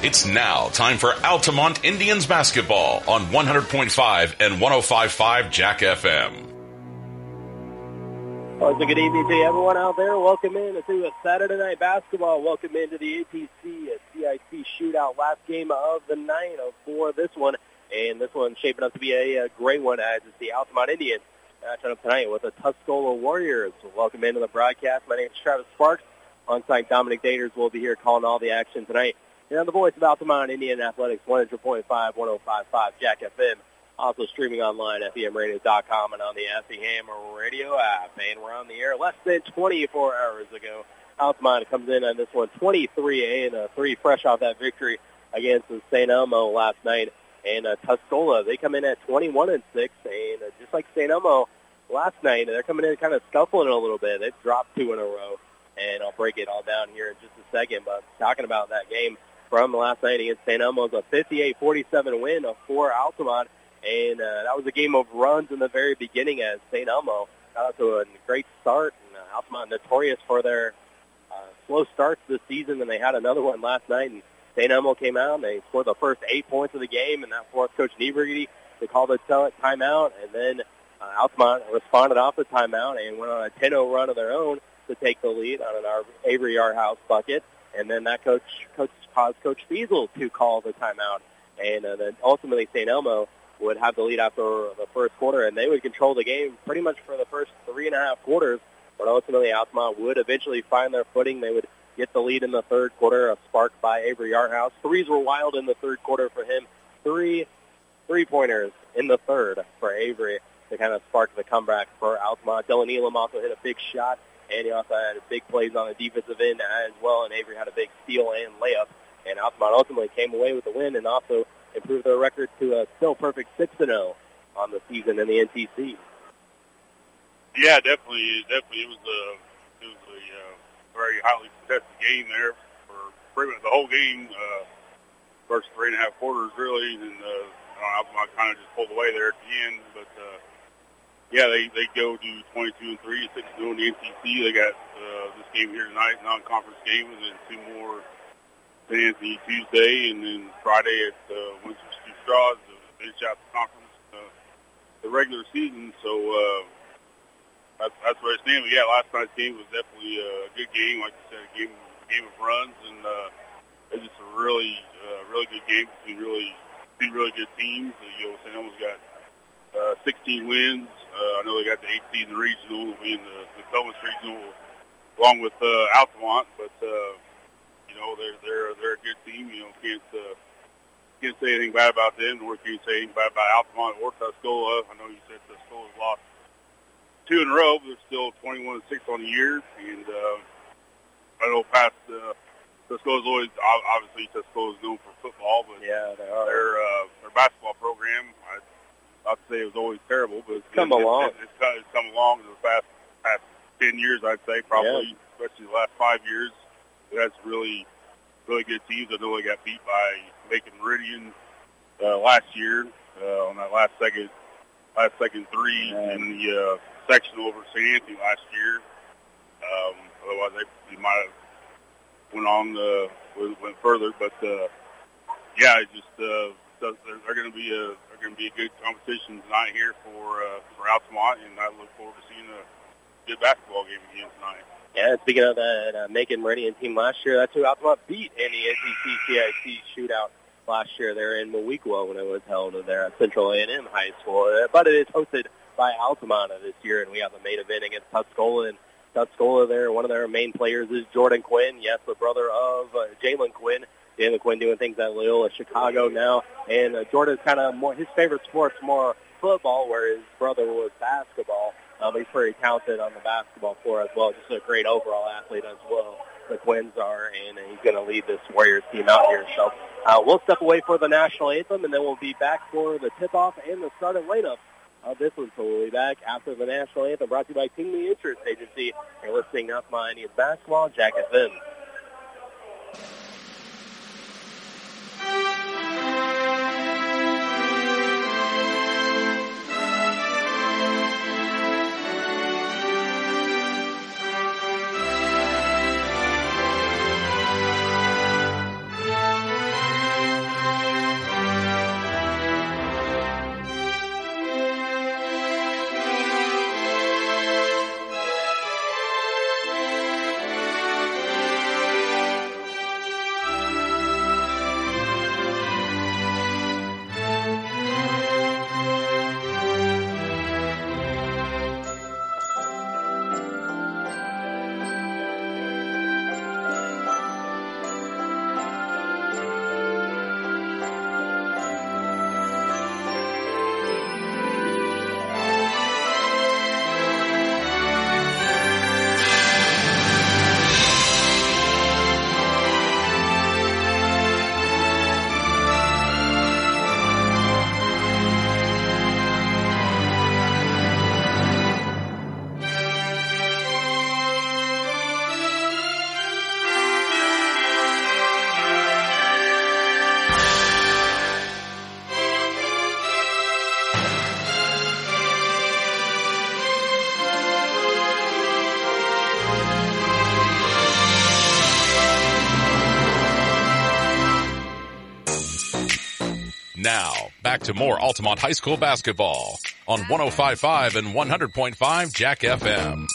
It's now time for Altamont Indians basketball on 100.5 and 105.5 Jack FM. Well, it's a good evening to everyone out there. Welcome in to a Saturday night basketball. Welcome into the APC a CIC shootout. Last game of the night for this one, and this one's shaping up to be a, a great one as it's the Altamont Indians matching up tonight with the Tuscola Warriors. Welcome into the broadcast. My name is Travis Sparks. Alongside Dominic Daters, we'll be here calling all the action tonight. On the voice of Altamont Indian Athletics, 100.5, 105.5 Jack FM. Also streaming online at FMRadio.com and on the Effingham Radio app. And we're on the air less than 24 hours ago. Altamont comes in on this one 23 and a 3 fresh off that victory against St. Elmo last night. And uh, Tuscola, they come in at 21 and 6. And uh, just like St. Elmo last night, they're coming in kind of scuffling a little bit. They've dropped two in a row. And I'll break it all down here in just a second. But talking about that game, from last night against St. Elmo's a 58-47 win for Altamont. And uh, that was a game of runs in the very beginning as St. Elmo got to a great start. And uh, Altamont notorious for their uh, slow starts this season, and they had another one last night. And St. Elmo came out and they scored the first eight points of the game, and that forced Coach Niebergedy to call the timeout. And then uh, Altamont responded off the timeout and went on a 10-0 run of their own to take the lead on an Avery Yarhouse bucket. And then that coach, coach caused Coach Fiesel to call the timeout. And uh, then ultimately St. Elmo would have the lead after the first quarter, and they would control the game pretty much for the first three and a half quarters. But ultimately, Altamont would eventually find their footing. They would get the lead in the third quarter, a spark by Avery Yarhouse. Threes were wild in the third quarter for him. Three three-pointers in the third for Avery to kind of spark the comeback for Altamont. Dylan Elam also hit a big shot, and he also had big plays on the defensive end as well, and Avery had a big steal and layup and Altamont ultimately came away with the win and also improved their record to a still perfect 6-0 on the season in the NTC. Yeah, definitely, definitely. It was a it was a uh, very highly contested game there for pretty much the whole game. Uh, first three and a half quarters, really, and uh, Altamont kind of just pulled away there at the end. But uh, yeah, they they go to 22 and three, six and in the NTC. They got uh, this game here tonight, non-conference game, and then two more Anthony Tuesday, and then Friday at uh, Windsor Stew Straws to finish out the conference, uh, the regular season. So uh, that's, that's where I stand. But yeah, last night's game was definitely a good game. Like you said, a game game of runs, and uh, it's just a really uh, really good game between really two really good teams. Uh, you know, St. Elmo's got uh, 16 wins. Uh, I know they got the 8 seed in the regional, the, the Comus regional, along with uh, Altamont, but. Uh, you know, they're they're they're a good team. You know, can't uh, can't say anything bad about them, nor can you say anything bad about Altamont or Tuscola. I know you said Tuscola's lost two in a row, but they're still 21 and six on the year. And uh, I know past uh, Tuscola's always obviously Tuscola's known for football, but yeah, they are. their uh, their basketball program. I, I'd say it was always terrible, but it's come it, along. It, it's, it's, it's come along in the past past ten years. I'd say probably, yeah. especially the last five years that's really, really good teams. I know they got beat by Macon Meridian uh, last year uh, on that last second, last second three yeah. in the uh, section over St. Anthony last year. Um, otherwise, they, they might have went on uh, went, went further. But uh, yeah, it just uh, they're, they're going to be a they're going to be a good competition tonight here for uh, for Altamont, and I look forward to seeing a good basketball game again tonight. Yeah, speaking of that uh, Macon Meridian team last year, that's who Altamont beat in the NTC CIC shootout last year there in Moweaqua when it was held there at Central A&M High School. Uh, but it is hosted by Altamont this year, and we have the main event against Tuscola. And Tuscola there, one of their main players is Jordan Quinn, yes, the brother of uh, Jalen Quinn. Jalen Quinn doing things at Loyola Chicago now, and uh, Jordan's kind of more his favorite sport's more football, where his brother was basketball. Um, he's pretty talented on the basketball floor as well. Just a great overall athlete as well. The Quinns are, and he's going to lead this Warriors team out here. So uh, we'll step away for the national anthem, and then we'll be back for the tip-off and the starting lineup of this one. So we'll be back after the national anthem brought to you by Tingley Insurance Agency. And listening up my Indians basketball, Jack FM. Now, back to more Altamont High School basketball on 105.5 and 100.5 Jack FM.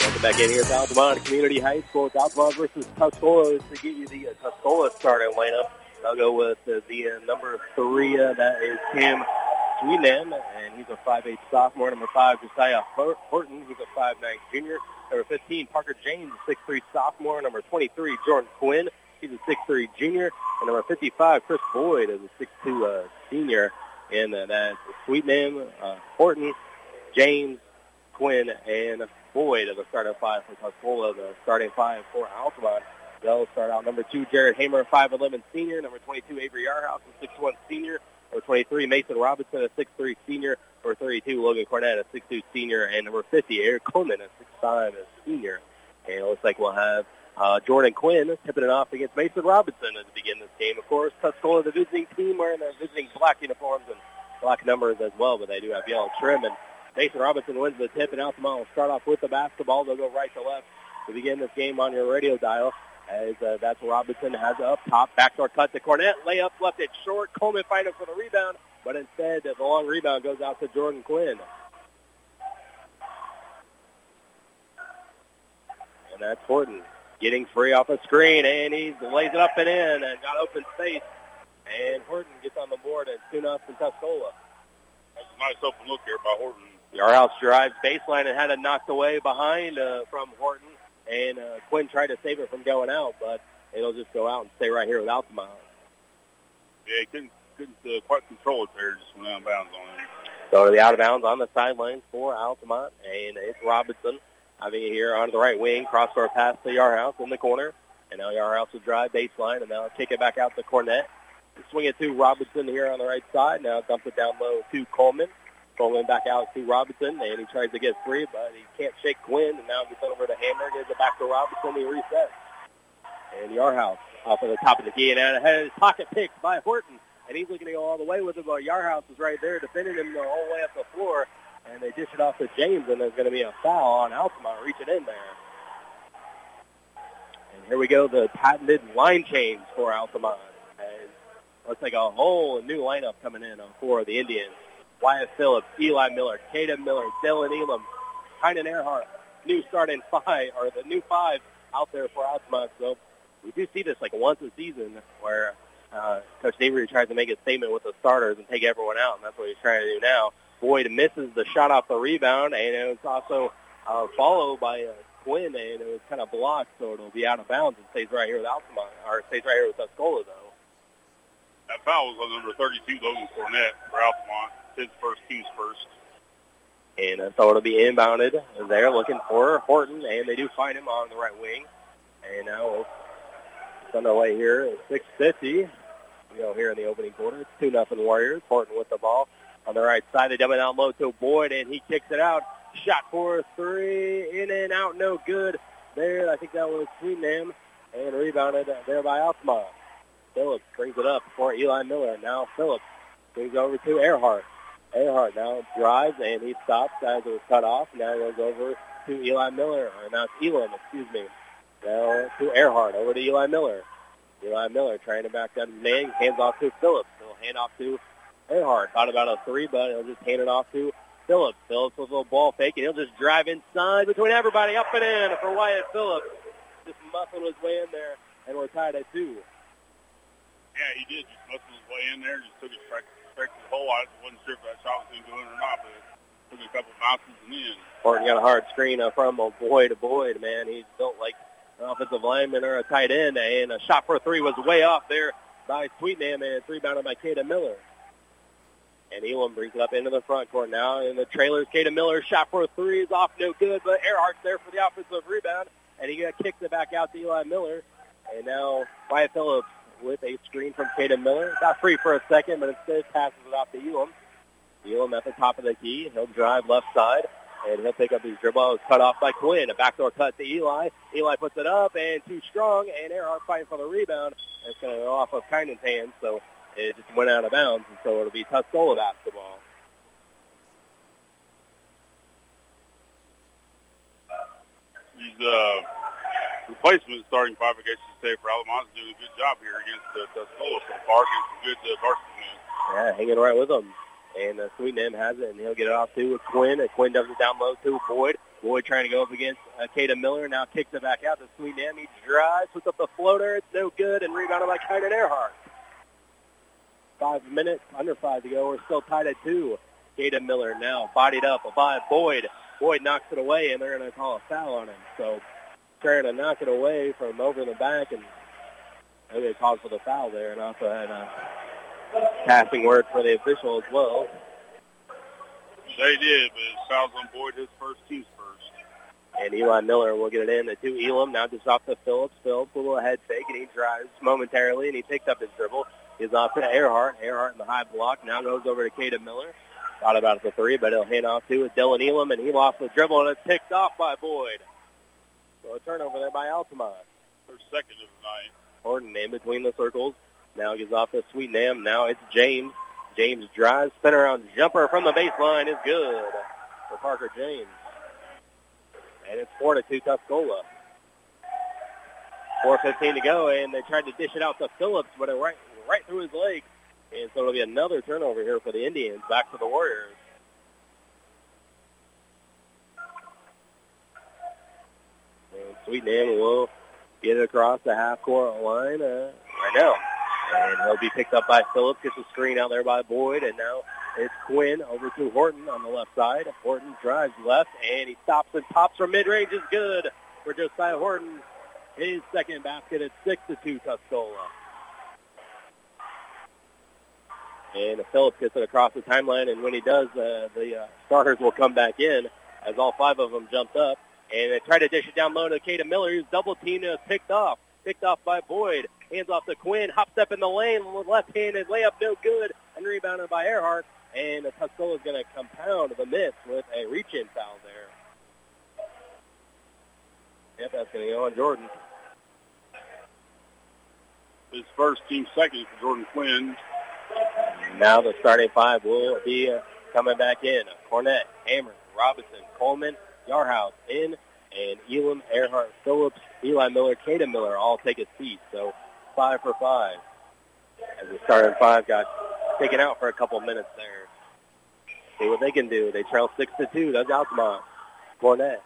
Welcome back in here at Altamont Community High School. It's Altamont versus Tuscola to get you the uh, Tuscola starting lineup. I'll go with uh, the uh, number three. Uh, that is Cam Sweetnam, and he's a 5'8 sophomore. Number five, Josiah Horton. He's a 5'9 junior. Number 15, Parker James, a 6'3 sophomore. Number 23, Jordan Quinn. He's a 6'3 junior. And number 55, Chris Boyd, is a 6'2 uh, senior. And uh, that's Sweetnam, uh, Horton, James, Quinn, and Boyd of the starting five for Tuscola, the starting five for Altamont. They'll start out number two, Jared Hamer, 5'11 senior. Number 22, Avery Yarhouse, a 6'1 senior. Number 23, Mason Robinson, a 6'3 senior. Number 32, Logan Cornett, a 6'2 senior. And number 50, Eric Coleman, a 6'5 senior. And it looks like we'll have uh, Jordan Quinn tipping it off against Mason Robinson beginning of this game. Of course, Tuscola, the visiting team, wearing their visiting black uniforms and black numbers as well, but they do have yellow trim. And Mason Robinson wins the tip, and Altamont will start off with the basketball. They'll go right to left to begin this game on your radio dial. As uh, that's Robinson has up top, backdoor cut to Cornett, layup left it short. Coleman fighting for the rebound, but instead the long rebound goes out to Jordan Quinn. And that's Horton getting free off a screen, and he lays it up and in and got open space. And Horton gets on the board at 2 0 Tuscola. That's a nice open look here by Horton. Yarhouse drives baseline and had it knocked away behind uh, from Horton, and uh, Quinn tried to save it from going out, but it'll just go out and stay right here without the mile. Yeah, he couldn't, couldn't uh, quite control it there, just went out of bounds on him. So to the out of bounds on the sideline for Altamont, and it's Robinson having it here onto the right wing, crossbar pass to Yarhouse in the corner, and now Yarhouse will drive baseline, and now kick it back out to Cornett. Swing it to Robinson here on the right side. Now dump it down low to Coleman. Coleman back out to Robinson, and he tries to get free, but he can't shake Quinn, and now gets over to Hammer, gives it back to Robinson, he resets. And Yarhouse off of the top of the key, and ahead of his pocket picked by Horton, and he's looking to go all the way with it, but Yarhouse is right there defending him the whole way up the floor, and they dish it off to James, and there's going to be a foul on Altamont reaching in there. And here we go, the patented line change for Altamont. And looks like a whole new lineup coming in for the Indians. Wyatt Phillips, Eli Miller, Caden Miller, Dylan Elam, Kynan Earhart, new starting five, or the new five out there for Altamont. So we do see this like once a season where uh, Coach Avery tries to make a statement with the starters and take everyone out, and that's what he's trying to do now. Boyd misses the shot off the rebound, and it was also uh, followed by uh, Quinn, and it was kind of blocked, so it'll be out of bounds and stays right here with Altamont, or stays right here with Tuscola, though. That foul was on number 32, Logan Cornett, for Altamont. His first, team's first. And uh, so it'll be inbounded. They're looking for Horton, and they do find him on the right wing. And now it's underway here at 6.50. You know, here in the opening quarter. It's 2 nothing Warriors. Horton with the ball on the right side. They it down low to Boyd, and he kicks it out. Shot for three, in and out, no good. There, I think that was Sweetnam, and rebounded there by Altamont. Phillips brings it up for Eli Miller. Now Phillips brings over to Earhart. Earhart now drives, and he stops as it was cut off. Now it goes over to Eli Miller, or now it's Elam, excuse me. Now to Earhart, over to Eli Miller. Eli Miller trying to back down his man, hands off to Phillips. He'll hand off to Earhart. Thought about a three, but he'll just hand it off to Phillips. Phillips with a little ball fake, and he'll just drive inside between everybody, up and in for Wyatt Phillips. Just muscled his way in there, and we're tied at two. Yeah, he did. Just muscled his way in there, just took it straight, straight to the hole. I wasn't sure if that shot was going to go in or not, but took a couple bounces and in. Horton got a hard screen uh, from a boy to Boyd, man. He's built like an offensive lineman or a tight end, and a shot for a three was way off there by Sweetnam, and it's rebounded by Caden Miller. And Elam brings it up into the front court now. In the trailers, Caden Miller shot for three is off, no good. But Earhart's there for the offensive rebound, and he kicks it back out to Eli Miller. And now Wyatt Phillips with a screen from Caden Miller. Got free for a second, but instead passes it off to Elam. Elam at the top of the key. He'll drive left side, and he'll pick up his dribble. Cut off by Quinn. A backdoor cut to Eli. Eli puts it up, and too strong, and Earhart fighting for the rebound. It's going to go off of Kynan's hands, so it just went out of bounds, and so it'll be Tuscola basketball. He's uh, replacement starting five, I guess you say, for Altamont's doing a good job here against uh, Tuscola so far, against some good uh, varsity men. Yeah, hanging right with them. And uh, Sweetnam has it, and he'll get it off to Quinn. And Quinn does it down low to Boyd. Boyd trying to go up against uh, Caden Miller. Now kicks it back out to Sweetnam. He drives, puts up the floater. It's no good, and rebounded by Kyden Earhart. Five minutes, under five to go. We're still tied at two. Caden Miller now bodied up by Boyd. Boyd knocks it away, and they're going to call a foul on him. So trying to knock it away from over the back, and maybe called for the foul there, and also had a passing word for the official as well. They did, but foul's on Boyd, his first team's first. And Eli Miller will get it in to Elam. Now just off to Phillips. Phillips a little head fake, and he drives momentarily, and he picks up his dribble. He's off to Earhart. Earhart in the high block. Now goes over to Caden Miller. Thought about the three, but he'll hand off to Dylan Elam, and he lost the dribble, and it's picked off by Boyd. So a turnover there by Altamont. First second of the night. Horton in between the circles. Now gives off to Sweetnam. Now it's James. James drives, spin around jumper from the baseline is good for Parker James. And it's 4 to 2 Tuscola. 4.15 to go, and they tried to dish it out to Phillips, but it right, right through his leg. And so it'll be another turnover here for the Indians. Back to the Warriors. And Sweetnam will get it across the half-court line uh, right now. And he'll be picked up by Phillips, gets a screen out there by Boyd, and now it's Quinn over to Horton on the left side. Horton drives left, and he stops and pops from mid-range is good for Josiah Horton. His second basket at 6 to 2 Tuscola. And Phillips gets it across the timeline, and when he does, uh, the uh, starters will come back in as all five of them jumped up. And they try to dish it down low to Caden Miller, who's double teamed and picked off. Picked off by Boyd. Hands off to Quinn. Hops up in the lane left-handed layup, no good, and rebounded by Earhart. And Tuscola is going to compound the miss with a reach-in foul there. Yep, that's going to go on Jordan. His first team second for Jordan Quinn. Now the starting five will be uh, coming back in. Cornett, Hammer, Robinson, Coleman, Yarhouse in, and Elam, Earhart, Phillips, Eli Miller, Caden Miller all take a seat. So five for five. As the starting five got taken out for a couple minutes there. See what they can do. They trail six to two. That's Altamont. Cornett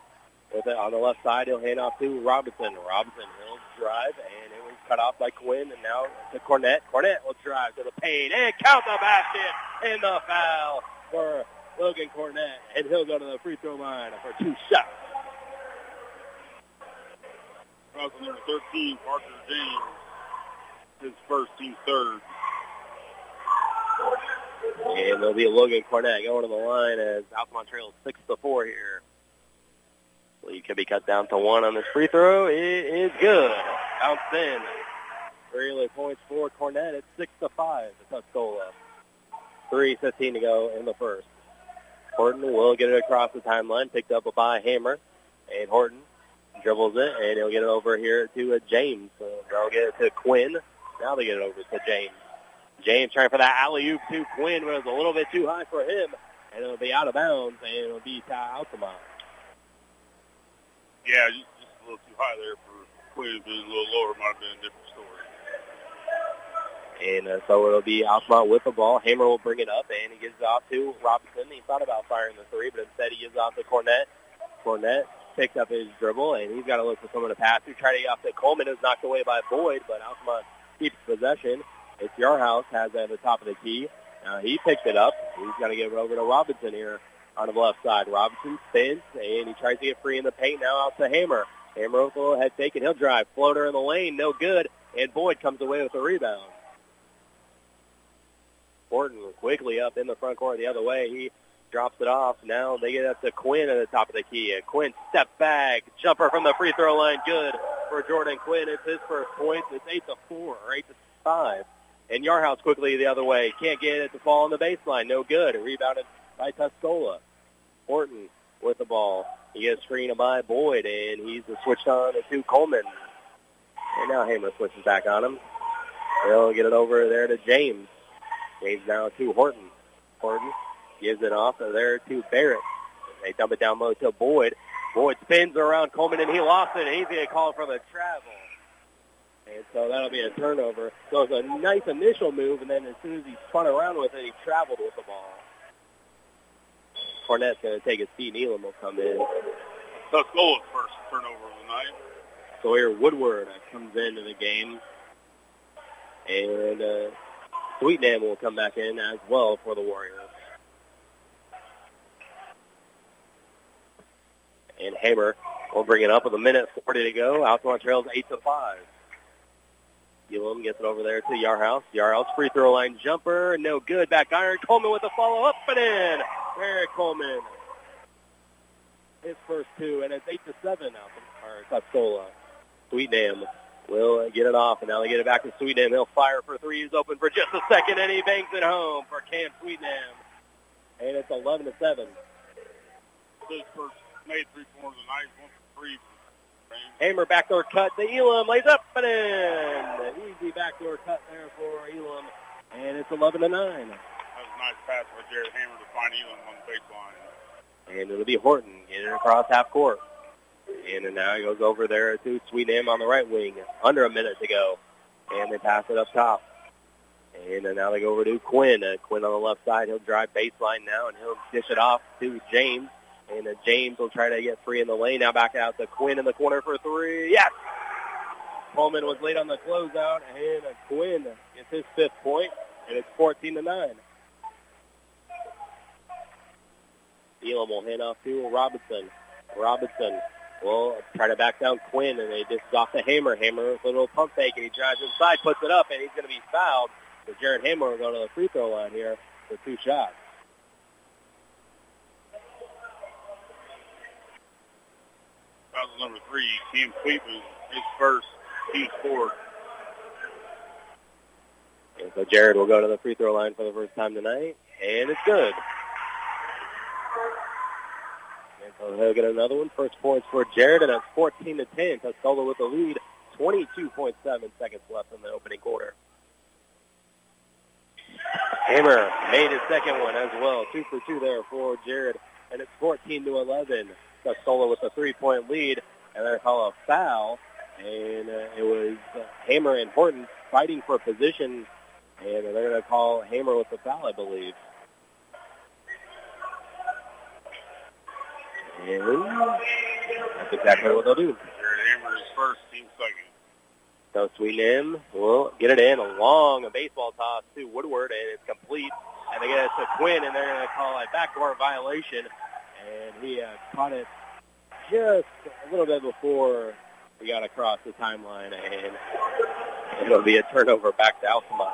with it on the left side. He'll hand off to Robinson. Robinson will drive, and cut off by Quinn, and now to Cornett. Cornett will drive to the paint and count the basket and the foul for Logan Cornett, and he'll go to the free throw line for two shots. Foul number 13, Parker James. His first team third. And there'll be a Logan Cornett going to the line as Altamont trails six to four here. Lee can be cut down to one on this free throw. It is good. Bounce in. Three early points for Cornett. It's six to five to Tuscola. Three fifteen to go in the first. Horton will get it across the timeline, picked up by Hammer, and Horton dribbles it, and he'll get it over here to James. So they'll get it to Quinn. Now they get it over to James. James trying for that alley-oop to Quinn, but it was a little bit too high for him, and it'll be out of bounds, and it'll be Ty Altamont. Yeah, just, just a little too high there for Quinn. Being a little lower might have been a different story. And uh, so it'll be Altamont with the ball. Hammer will bring it up, and he gives it off to Robinson. He thought about firing the three, but instead he gives it off to Cornett. Cornett picks up his dribble, and he's got to look for someone to pass to. Try to get off to Coleman, who's knocked away by Boyd, but Altamont keeps possession. It's Yarhouse has it at the top of the key. Now he picks it up. He's going to give it over to Robinson here on the left side. Robinson spins, and he tries to get free in the paint. Now out to Hammer. Hammer with a little head fake, and he'll drive. Floater in the lane, no good. And Boyd comes away with a rebound. Horton quickly up in the front court the other way. He drops it off. Now they get up to Quinn at the top of the key. And Quinn step back, jumper from the free throw line, good for Jordan Quinn. It's his first point. It's eight to four or eight to five. And Yarhouse quickly the other way. Can't get it to fall on the baseline. No good. Rebounded by Tuscola. Horton with the ball. He gets screened by Boyd, and he's switched on to Coleman. And now Hammer switches back on him. They'll get it over there to James. James now to Horton. Horton gives it off there to Barrett. They dump it down low to Boyd. Boyd spins around Coleman, and he lost it. He's going to call for the travel. And so that'll be a turnover. So it's a nice initial move, and then as soon as he spun around with it, he traveled with the ball. Cornett's going to take his seat, and Elam will come in. Tuscola's first turnover of the night. Sawyer Woodward comes into the game. And uh, Sweetnam will come back in as well for the Warriors. And Hamer will bring it up with a minute 40 to go. Altamont trails 8 to 5. Elam gets it over there to Yarhouse. Yarhouse free throw line jumper. No good. Back iron. Coleman with a follow up and in. Eric Coleman. His first two, and it's 8 to 7 now for Tuscola. Sweetnam will get it off, and now they get it back to Sweetnam. He'll fire for three. He's open for just a second, and he bangs it home for Cam Sweetnam. And it's 11 to 7. His first made three points tonight. One for three. Hamer backdoor cut to Elam, lays up and in. Easy backdoor cut there for Elam, and it's 11 to 9. That was a nice pass by Jared Hamer to find Elam on the baseline. And it'll be Horton getting across half court. And now he goes over there to Sweetnam on the right wing. Under a minute to go. And they pass it up top. And now they go over to Quinn. Uh, Quinn on the left side. He'll drive baseline now, and he'll dish it off to James. And uh, James will try to get free in the lane. Now back out to Quinn in the corner for three. Yes! Coleman was late on the closeout, and uh, Quinn gets his fifth point, and it's 14 to 9. Elam will hand off to Robinson. Robinson will try to back down Quinn, and they just off the Hammer. Hammer with a little pump fake, and he drives inside, puts it up, and he's going to be fouled. So Jared Hamer will go to the free throw line here for two shots. Foul number three, Cam Sweetnam, his first, he scored. And so Jared will go to the free throw line for the first time tonight, and it's good. And so he'll get another one. First points for Jared, and it's 14 to 10. Tuscola with the lead. 22.7 seconds left in the opening quarter. Hammer made his second one as well. Two for two there for Jared, and it's 14 to 11. Tuscola with a three-point lead, and they're gonna call a foul, and uh, it was uh, Hamer and Horton fighting for position, and they're going to call Hamer with the foul, I believe. And that's exactly what they'll do. Hammer is first, team second. So Sweetnam will get it in along a baseball toss to Woodward, and it's complete. And they get it to Quinn, and they're going to call a backdoor violation. And he uh, caught it just a little bit before we got across the timeline, and it'll be a turnover back to Altamont.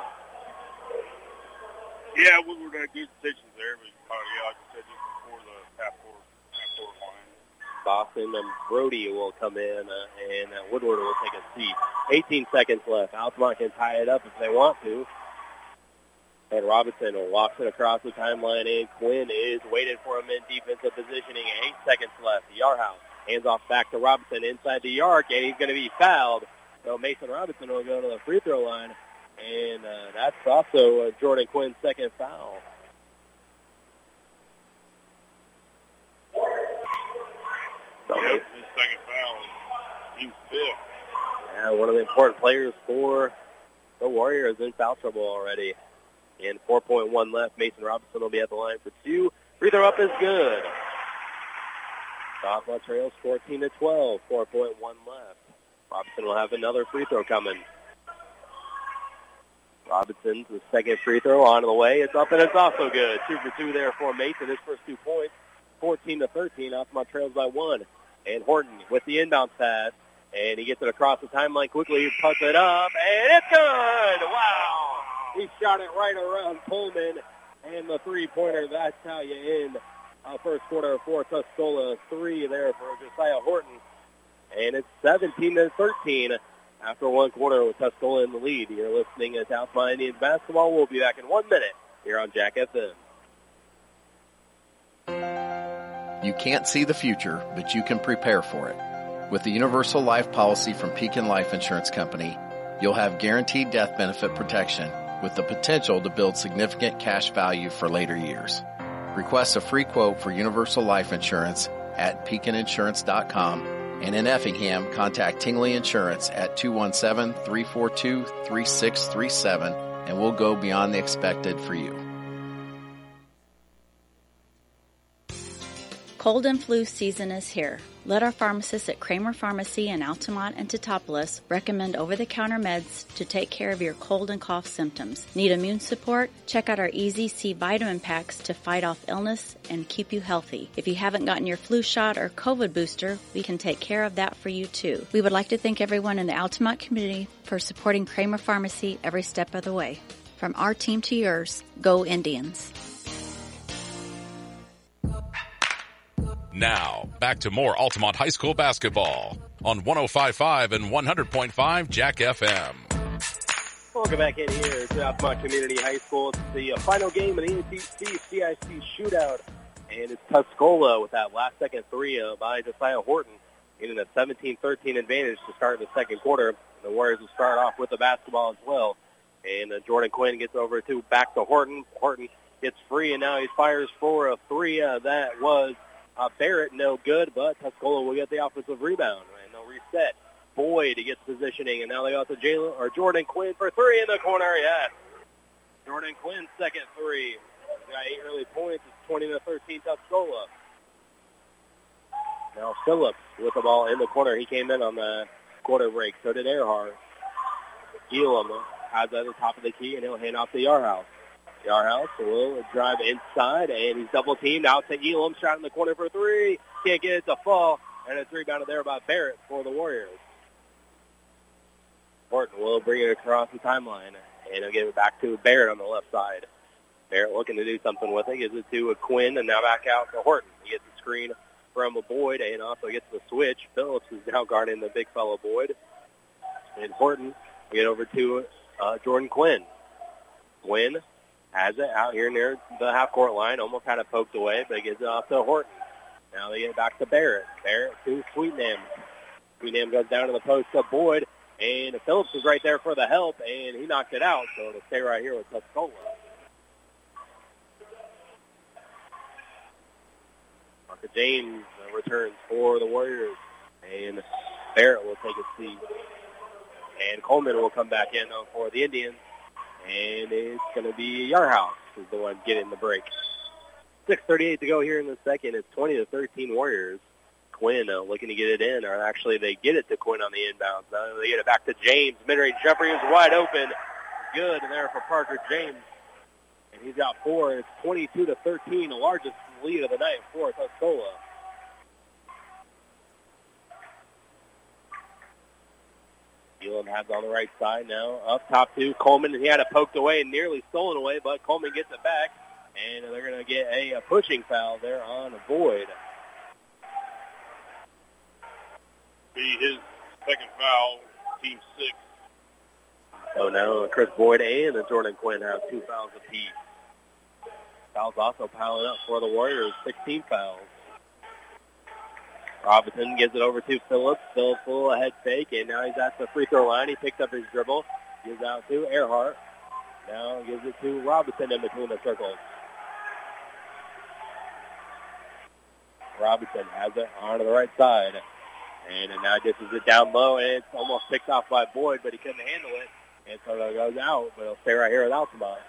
Yeah, Woodward had good decisions there, but uh, yeah, like I said, just before the half court line. Boston and Brody will come in, uh, and uh, Woodward will take a seat. 18 seconds left. Altamont can tie it up if they want to. And Robinson walks it across the timeline, and Quinn is waiting for him in defensive positioning. Eight seconds left. Yarhouse hands off back to Robinson inside the arc, and he's going to be fouled. So Mason Robinson will go to the free throw line, and uh, that's also uh, Jordan Quinn's second foul. So yep, his second foul. He's fifth. Yeah, one of the important players for the Warriors in foul trouble already. And 4.1 left. Mason Robinson will be at the line for two. Free throw up is good. Sophomore trails 14 to 12. 4.1 left. Robinson will have another free throw coming. Robinson's the second free throw on the way. It's up and it's also good. Two for two there for Mason. His first two points. 14 to 13. Off Altamont trails by one. And Horton with the inbound pass. And he gets it across the timeline quickly. He puts it up, and it's good. Wow. He shot it right around Pullman. And the three-pointer, that's how you end uh, first quarter for Tuscola. Three there for Josiah Horton. And it's 17 to 13 after one quarter with Tuscola in the lead. You're listening to Altamont Indians basketball. We'll be back in one minute here on Jack FM. You can't see the future, but you can prepare for it. With the Universal Life policy from Pekin Life Insurance Company, you'll have guaranteed death benefit protection with the potential to build significant cash value for later years. Request a free quote for Universal Life Insurance at pekininsurance.com. And in Effingham, contact Tingley Insurance at 217-342-3637 and we'll go beyond the expected for you. Cold and flu season is here. Let our pharmacists at Kramer Pharmacy in Altamont and Teutopolis recommend over-the-counter meds to take care of your cold and cough symptoms. Need immune support? Check out our Easy C vitamin packs to fight off illness and keep you healthy. If you haven't gotten your flu shot or COVID booster, we can take care of that for you too. We would like to thank everyone in the Altamont community for supporting Kramer Pharmacy every step of the way. From our team to yours, go Indians. Now, back to more Altamont High School basketball on 105.5 and 100.5 Jack FM. Welcome back in here to Altamont Community High School. It's the final game of the NTC CIC shootout, and it's Tuscola with that last second three by Josiah Horton, getting a 17-13 advantage to start the second quarter. The Warriors will start off with the basketball as well, and uh, Jordan Quinn gets over to back to Horton. Horton gets free, and now he fires for a three. Uh, that was uh, Barrett, no good, but Tuscola will get the offensive rebound, and they'll reset. Boyd gets positioning, and now they got to Jalen or Jordan Quinn for three in the corner. Yes, Jordan Quinn second three. Got eight early points. It's 20 to 13 Tuscola. Now Phillips with the ball in the corner. He came in on the quarter break. So did Earhart. Elam has at the top of the key, and he'll hand off to Yarhouse. Yarhouse will drive inside, and he's double teamed out to Elam. Shot in the corner for three. Can't get it to fall, and it's rebounded there by Barrett for the Warriors. Horton will bring it across the timeline, and he'll give it back to Barrett on the left side. Barrett looking to do something with it. Gives it to Quinn, and now back out to Horton. He gets the screen from a Boyd, and also gets the switch. Phillips is now guarding the big fellow Boyd. And Horton get over to uh, Jordan Quinn. Quinn has it out here near the half-court line. Almost had it poked away, but gives it off to Horton. Now they get it back to Barrett. Barrett to Sweetnam. Sweetnam goes down to the post to Boyd, and Phillips was right there for the help, and he knocked it out, so it'll stay right here with Tuscola. Marcus James uh, returns for the Warriors, and Barrett will take a seat. And Coleman will come back in for the Indians and it's going to be Yarhouse is the one getting the break. 6:38 to go here in the second. It's 20 to 13 Warriors. Quinn uh, looking to get it in, or actually they get it to Quinn on the inbounds. Now they get it back to James. Mid-range Jeffrey is wide open. Good there for Parker James, and he's got four. It's 22 to 13, the largest lead of the night for Tuscola. Elam has on the right side now. Up top to Coleman. and He had it poked away and nearly stolen away, but Coleman gets it back. And they're going to get a, a pushing foul there on Boyd. Be his second foul, team six. So now Chris Boyd and Jordan Quinn have two fouls apiece. Fouls also piling up for the Warriors, 16 fouls. Robinson gives it over to Phillips. Phillips a little head fake, and now he's at the free throw line. He picks up his dribble, gives out to Earhart. Now gives it to Robinson in between the circles. Robinson has it on the right side. And now this is it down low, and it's almost picked off by Boyd, but he couldn't handle it. And so it goes out, but it'll stay right here with Altamont.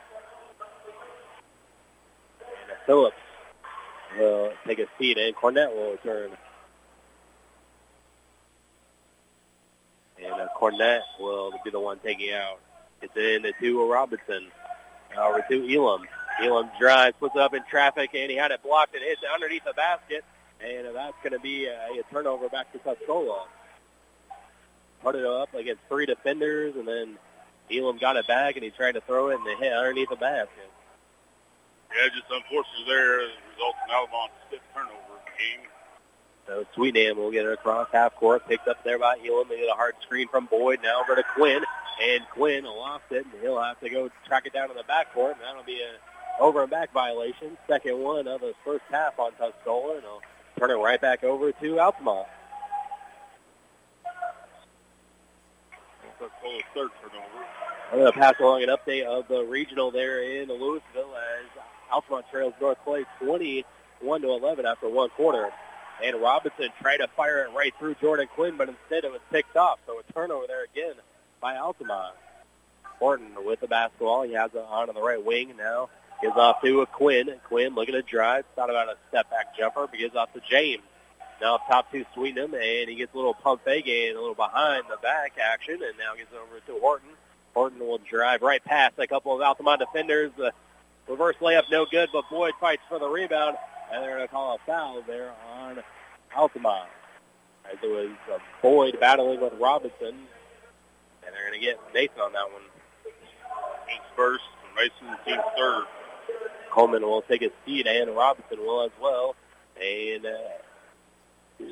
And Phillips will take a seat, and Cornett will return. And uh, Cornett will be the one taking out. It's in to Robinson. Over to Elam. Elam drives, puts it up in traffic, and he had it blocked and hits it underneath the basket. And that's going to be a, a turnover back to Tuscola. Put it up against three defenders, and then Elam got it back, and he tried to throw it, and it hit underneath the basket. Yeah, just unfortunate there. It results in Altamont's fifth turnover game. So Sweetnam will get it across half court, picked up there by Elam. They get a hard screen from Boyd. Now over to Quinn, and Quinn lost it, and he'll have to go track it down in the backcourt, and that'll be a over and back violation. Second one of the first half on Tuscola, and he'll turn it right back over to Altamont. Third turnover. I'm going to pass along an update of the regional there in Louisville as Altamont trails North Clay 21 to 11 after one quarter. And Robinson tried to fire it right through Jordan Quinn, but instead it was picked off. So a turnover there again by Altamont. Horton with the basketball. He has it on the right wing now. Gives off to Quinn. Quinn looking to drive. Thought about a step back jumper, but gives off to James. Now up top to Sweetnam, and he gets a little pump fake and a little behind the back action, and now gets over to Horton. Horton will drive right past a couple of Altamont defenders. The reverse layup no good, but Boyd fights for the rebound, and they're going to call a foul there on Altamont. As it was uh, Boyd battling with Robinson, and they're going to get Nathan on that one. Team's first, Mason team's third. Coleman will take a seat, and Robinson will as well. And uh,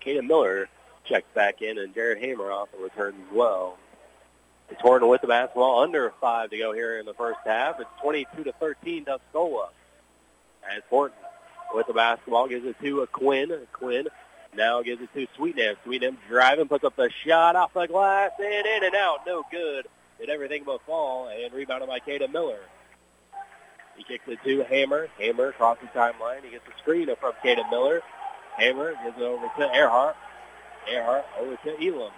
Kaden Miller checks back in, and Jared Hamer also returns as well. It's Horton with the basketball, under five to go here in the first half. It's 22 to 13, Tuscola. As Horton with the basketball gives it to a Quinn. Quinn now gives it to Sweetnam. Sweetnam driving, puts up the shot off the glass, and in and out, no good. Did everything but fall, and rebounded by Kaden Miller. He kicks it to Hammer. Hammer across the timeline. He gets a screen up from Kaden Miller. Hammer gives it over to Earhart. Earhart over to Elam.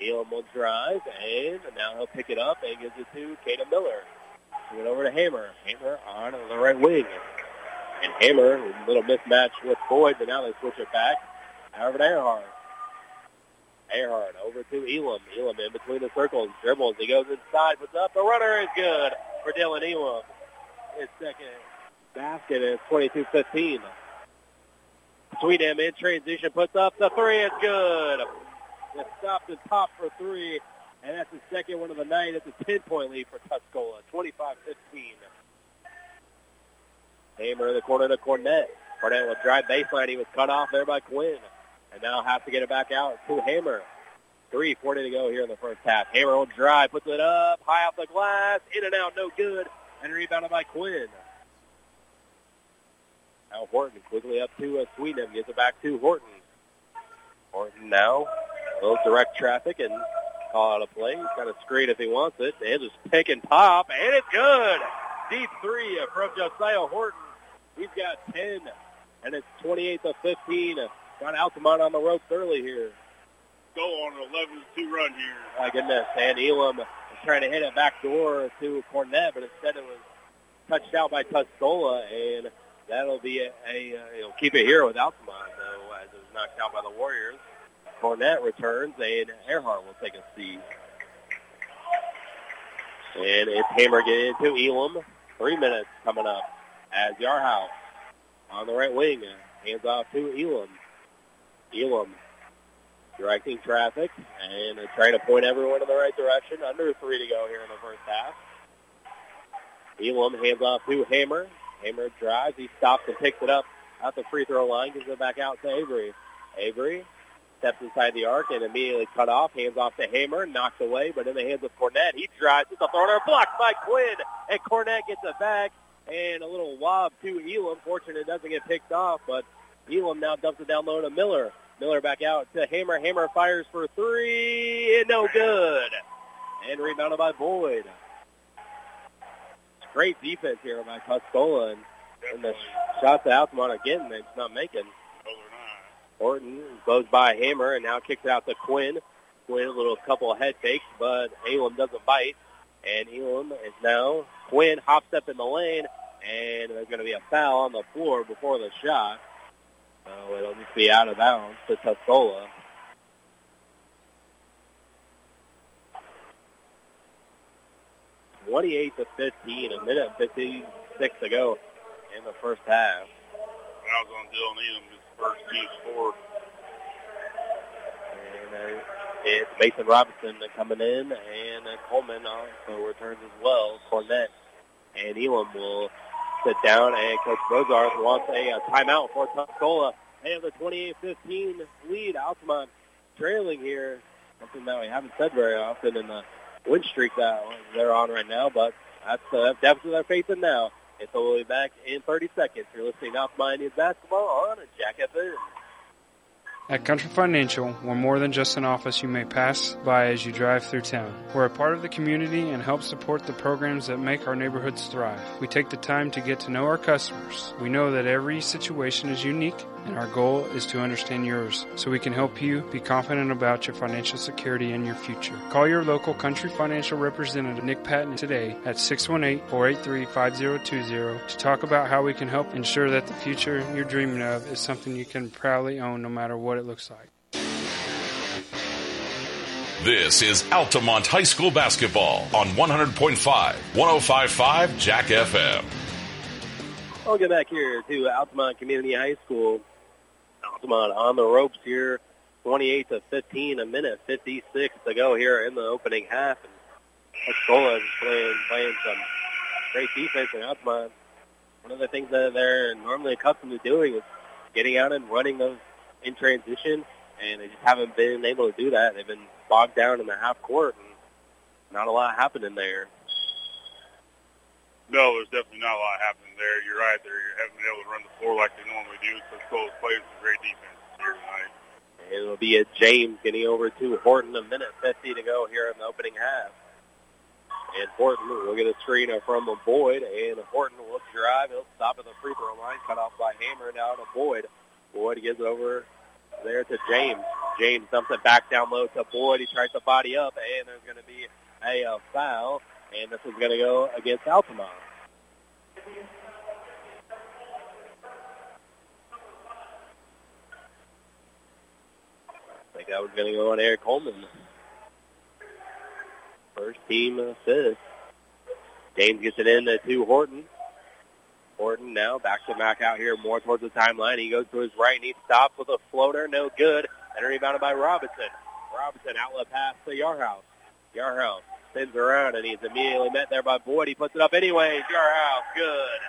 Elam will drive, and now he'll pick it up and gives it to Kaden Miller. Give it over to Hammer. Hammer on the right wing. And Hammer, a little mismatch with Boyd, but now they switch it back. To Earhart. Earhart over to Elam. Elam in between the circles, dribbles. He goes inside, puts up. The runner is good for Dylan Elam. His second basket is 22-15. Sweetnam in transition, puts up the three. It's good. It stopped the top for three, and that's the second one of the night. It's a 10-point lead for Tuscola, 25-15. Hamer in the corner to Cornett. Cornett will drive baseline. He was cut off there by Quinn. And now has to get it back out to Hamer. 3.40 to go here in the first half. Hamer will drive, puts it up, high off the glass, in and out, no good, and rebounded by Quinn. Now Horton quickly up to uh, Sweetnam, gets it back to Horton. Horton now, a little direct traffic and call out a play. He's got a screen if he wants it, and just pick and pop, and it's good. Deep three from Josiah Horton. He's got 10, and it's 28 to 15. Got Altamont on the ropes early here. Go on an 11-2 run here. My goodness, and Elam is trying to hit it back door to Cornett, but instead it was touched out by Tuscola, and that'll be a, a uh, he'll keep it here with Altamont, though, as it was knocked out by the Warriors. Cornett returns, and Earhart will take a seat. And it's Hammer getting into Elam. Three minutes coming up as Yarhouse on the right wing. Hands off to Elam. Elam directing traffic and trying to point everyone in the right direction. Under three to go here in the first half. Elam hands off to Hammer. Hammer drives. He stops and picks it up at the free throw line. Gives it back out to Avery. Avery steps inside the arc and immediately cut off. Hands off to Hammer. Knocked away, but in the hands of Cornett. He drives. It's a thrower blocked by Quinn. And Cornett gets it back. And a little wob to Elam. Fortunate it doesn't get picked off, but Elam now dumps it down low to Miller. Miller back out to Hammer. Hammer fires for three. And no good. And rebounded by Boyd. Great defense here by Tuscola. And, and the shots to Altamont again, it's not making. Horton goes by Hammer and now kicks it out to Quinn. Quinn, a little couple of head fakes, but Elam doesn't bite. And Elam is now, Quinn hop step in the lane, and there's going to be a foul on the floor before the shot. So it'll just be out of bounds to Tuscola. Twenty-eight to fifteen, a minute fifty-six to go in the first half. I was on Dylan Elam, his first team scored. And uh, it's Mason Robinson coming in, and uh, Coleman also returns as well. Cornett and Elam will sit down, and Coach Bozarth wants a, a timeout for Tuscola. They have the 28-15 lead. Altamont trailing here, something that we haven't said very often in the win streak that they're on right now, but that's uh, definitely their faith in now. So we'll be back in 30 seconds. You're listening Altamont Indians basketball on Jack FM. At Country Financial, we're more than just an office you may pass by as you drive through town. We're a part of the community and help support the programs that make our neighborhoods thrive. We take the time to get to know our customers. We know that every situation is unique and our goal is to understand yours so we can help you be confident about your financial security and your future. Call your local Country Financial representative Nick Patton today at 618-483-5020 to talk about how we can help ensure that the future you're dreaming of is something you can proudly own no matter what it looks like. This is Altamont High School basketball on 100.5, 105.5 Jack FM. We'll get back here to Altamont Community High School. Altamont on the ropes here, 28 to 15, a minute 56 to go here in the opening half. And Tuscola is playing, playing some great defense in Altamont. One of the things that they're normally accustomed to doing is getting out and running those in transition, and they just haven't been able to do that. They've been bogged down in the half court, and not a lot happening there. No, there's definitely not a lot happening there. You're right. They haven't been able to run the floor like they normally do. So Scolas plays some great defense here tonight. And it'll be a James getting over to Horton. A minute 50 to go here in the opening half. And Horton will get a screen from Boyd, and Horton will drive. He'll stop at the free throw line, cut off by Hammer down to Boyd. Boyd gives it over there to James. James dumps it back down low to Boyd. He tries to body up, and there's going to be a uh, foul, and this is going to go against Altamont. I think that was going to go on Eric Coleman. First team assist. James gets it in to Horton. Now back to back out here more towards the timeline. He goes to his right and he stops with a floater. No good. And rebounded by Robinson. Robinson outlet pass to Yarhouse. Yarhouse spins around and he's immediately met there by Boyd. He puts it up anyways. Yarhouse, good.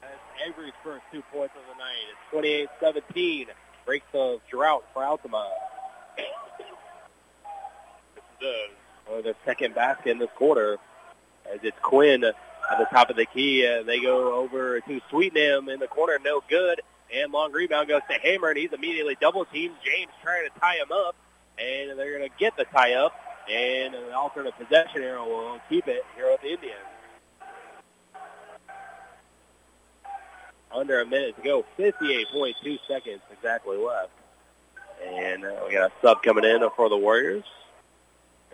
That's Avery's first two points of the night. It's 28-17. Breaks the drought for Altamont. Does. Uh, or oh, the second basket in this quarter as it's Quinn at the top of the key. Uh, they go over to Sweetnam in the corner, no good. And long rebound goes to Hammer, and he's immediately double teamed. James trying to tie him up, and they're going to get the tie up. And an alternate possession arrow will keep it here with the Indians. Under a minute to go, 58.2 seconds exactly left. And uh, we got a sub coming in for the Warriors.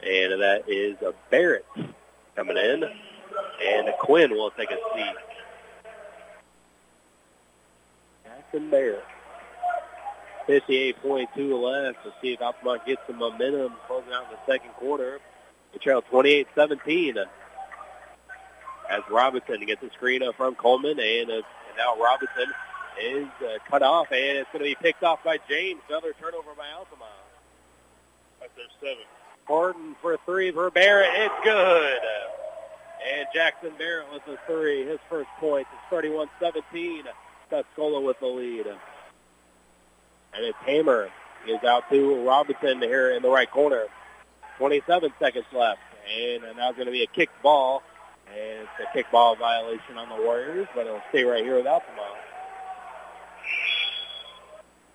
And that is a Barrett coming in. And Quinn will take a seat. Jackson Barrett. 58.2 left to see if Altamont gets some momentum closing out in the second quarter. They trail 28-17 as Robinson gets a screen up from Coleman, and, uh, and now Robinson is uh, cut off, and it's going to be picked off by James. Another turnover by Altamont. That's their seven. Horton for three for Barrett. It's good. And Jackson Barrett with the three, his first point. It's 31-17. Tuscola with the lead. And it's Hammer is out to Robinson here in the right corner. 27 seconds left. And now it's going to be a kick ball. And it's a kick ball violation on the Warriors, but it'll stay right here without the ball.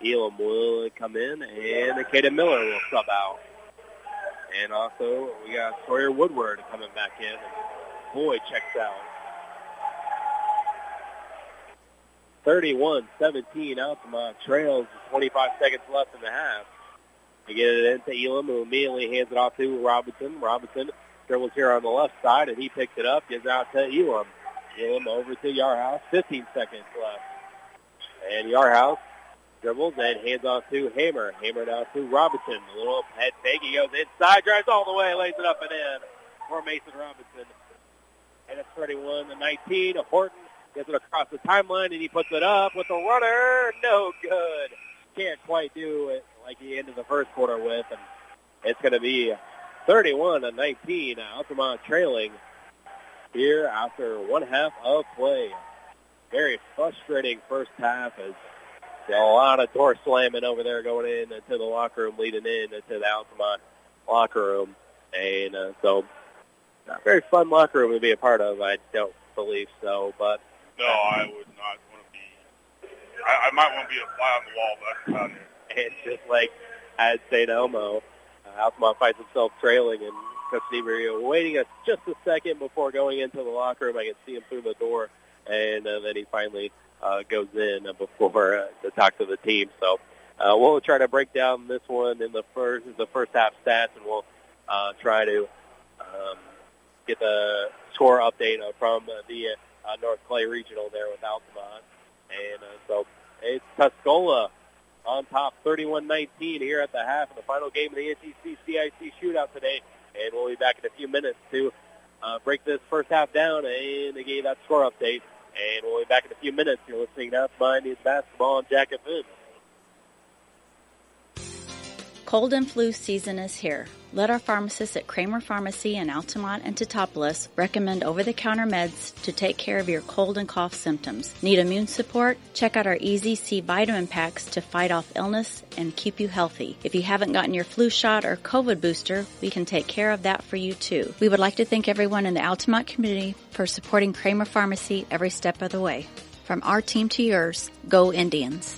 Elam will come in, and Kaden Miller will sub out. And also, we got Sawyer Woodward coming back in, Boyd checks out. 31-17, Altamont trails 25 seconds left in the half. They get it into Elam, who immediately hands it off to Robinson. Robinson dribbles here on the left side, and he picks it up, gives out to Elam. Elam over to Yarhouse, 15 seconds left. And Yarhouse dribbles and hands off to Hammer. Hammer now to Robinson. A little head fake. He goes inside, drives all the way, lays it up and in for Mason Robinson. And it's 31 to 19. Horton gets it across the timeline, and he puts it up with the runner. No good. Can't quite do it like he ended the first quarter with. And it's going to be 31 to 19. Altamont trailing here after one half of play. Very frustrating first half as a lot of door slamming over there going in into the locker room, leading in into the Altamont locker room. And uh, so, not very fun locker room to be a part of, I don't believe so. But No, I would not want to be. I, I might want to be a fly on the wall, but that's about it. and just like at St. Elmo, uh, Altamont finds himself trailing, and Niebuhr waiting a, just a second before going into the locker room. I can see him through the door, and uh, then he finally uh, goes in before uh, to talk to the team. So uh, we'll try to break down this one in the first the first half stats, and we'll uh, try to um, get the score update uh, from uh, the uh, North Clay Regional there with Altamont. And uh, so it's Tuscola on top 31-19 here at the half in the final game of the NTC CIC shootout today. And we'll be back in a few minutes to uh, break this first half down and give that score update. And we'll be back in a few minutes. You're listening to Altamont Indians Basketball on Jack FM. Cold and flu season is here. Let our pharmacists at Kramer Pharmacy in Altamont and Teutopolis recommend over-the-counter meds to take care of your cold and cough symptoms. Need immune support? Check out our Easy C vitamin packs to fight off illness and keep you healthy. If you haven't gotten your flu shot or COVID booster, we can take care of that for you too. We would like to thank everyone in the Altamont community for supporting Kramer Pharmacy every step of the way. From our team to yours, go Indians.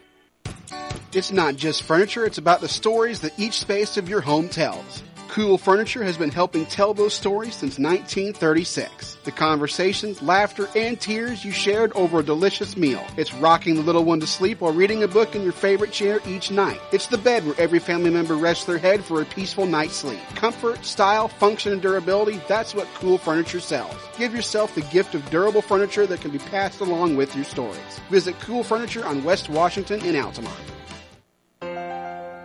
It's not just furniture, it's about the stories that each space of your home tells. Cool Furniture has been helping tell those stories since 1936. The conversations, laughter, and tears you shared over a delicious meal. It's rocking the little one to sleep while reading a book in your favorite chair each night. It's the bed where every family member rests their head for a peaceful night's sleep. Comfort, style, function, and durability, that's what Cool Furniture sells. Give yourself the gift of durable furniture that can be passed along with your stories. Visit Cool Furniture on West Washington in Altamont.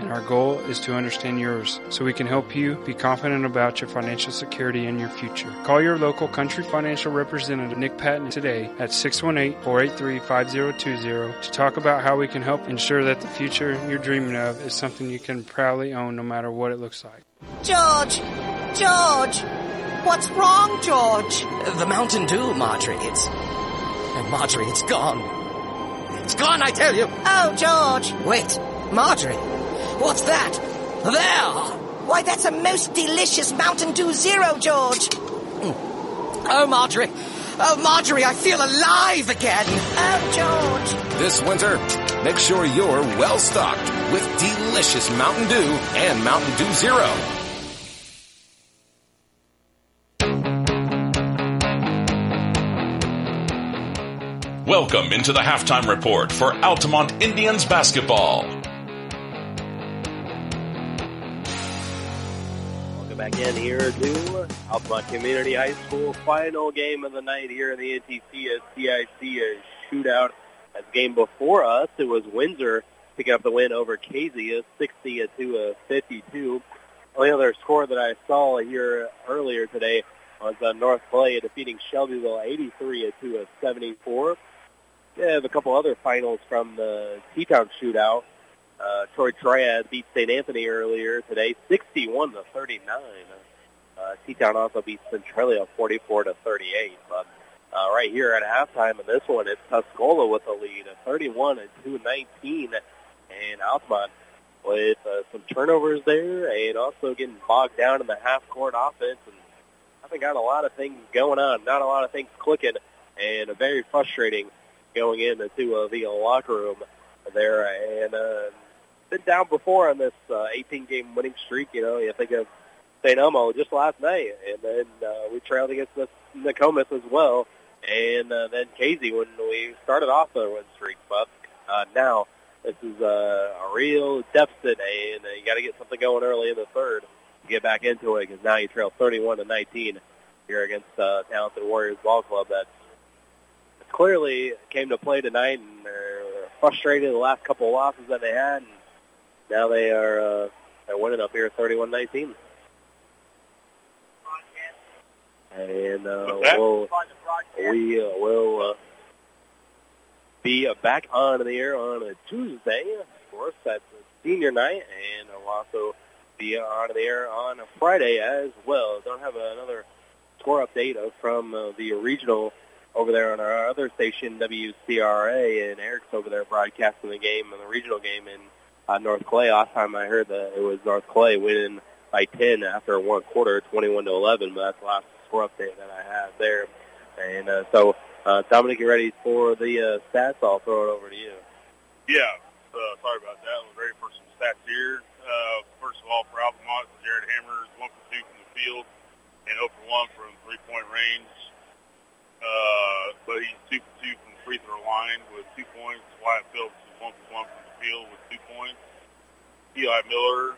and our goal is to understand yours so we can help you be confident about your financial security and your future. Call your local Country Financial representative Nick Patton today at 618-483-5020 to talk about how we can help ensure that the future you're dreaming of is something you can proudly own no matter what it looks like. George! George! What's wrong, George? The Mountain Dew, Marjorie. It's. Marjorie, it's gone. It's gone, I tell you! Oh, George! Wait, Marjorie! What's that? There! Why, that's a most delicious Mountain Dew Zero, George! Hmm. Oh, Marjorie! Oh, Marjorie, I feel alive again! Oh, George! This winter, make sure you're well stocked with delicious Mountain Dew and Mountain Dew Zero. Welcome into the halftime report for Altamont Indians basketball. Welcome back in here to Altamont Community High School final game of the night here in the as CIC shootout. As game before us, it was Windsor picking up the win over Casey, 60 to 52. Only other score that I saw here earlier today was uh, North Clay defeating Shelbyville 83 to 74. They have a couple other finals from the T-Town shootout. Uh, Troy Triad beat St. Anthony earlier today, 61 to 39. Uh, T-Town also beat Centralia 44 to 38. But uh, right here at halftime in this one, it's Tuscola with the lead, 31 to 19, and Altamont with uh, some turnovers there, and also getting bogged down in the half-court offense, and haven't got a lot of things going on, not a lot of things clicking, and very frustrating going into uh, the locker room there. And uh, been down before on this uh, 18-game winning streak. You know, you think of St. Elmo just last night, and then uh, we trailed against the Nokomis as well, and uh, then Casey when we started off the win streak. But uh, now this is uh, a real deficit, and uh, you got to get something going early in the third to get back into it because now you trail 31 to 19 here against uh, talented Warriors ball club that clearly came to play tonight and they're frustrated the last couple of losses that they had, and now they are uh, they're winning up here 31-19. And uh, we'll, we uh, will uh, be uh, back on the air on a Tuesday. Of course, that's senior night, and we'll also be on the air on a Friday as well. Don't have another score update from uh, the regional over there on our other station, WCRA, and Eric's over there broadcasting the game and the regional game in uh, North Clay. Last time I heard that it was North Clay winning by 10 after one quarter, 21 to 11. But that's the last score update that I have there. And uh, so, uh, Dominic, you ready for the uh, stats? I'll throw it over to you. Yeah, uh, sorry about that. We're ready for some stats here. Uh, first of all, for Altamont, Jared Hammer is 1 for 2 from the field and 0 for 1 from three-point range. Uh, but he's 2 for 2 from the free throw line with 2 points. Wyatt Phillips 1 for 1 from the field with 2 points. Eli Miller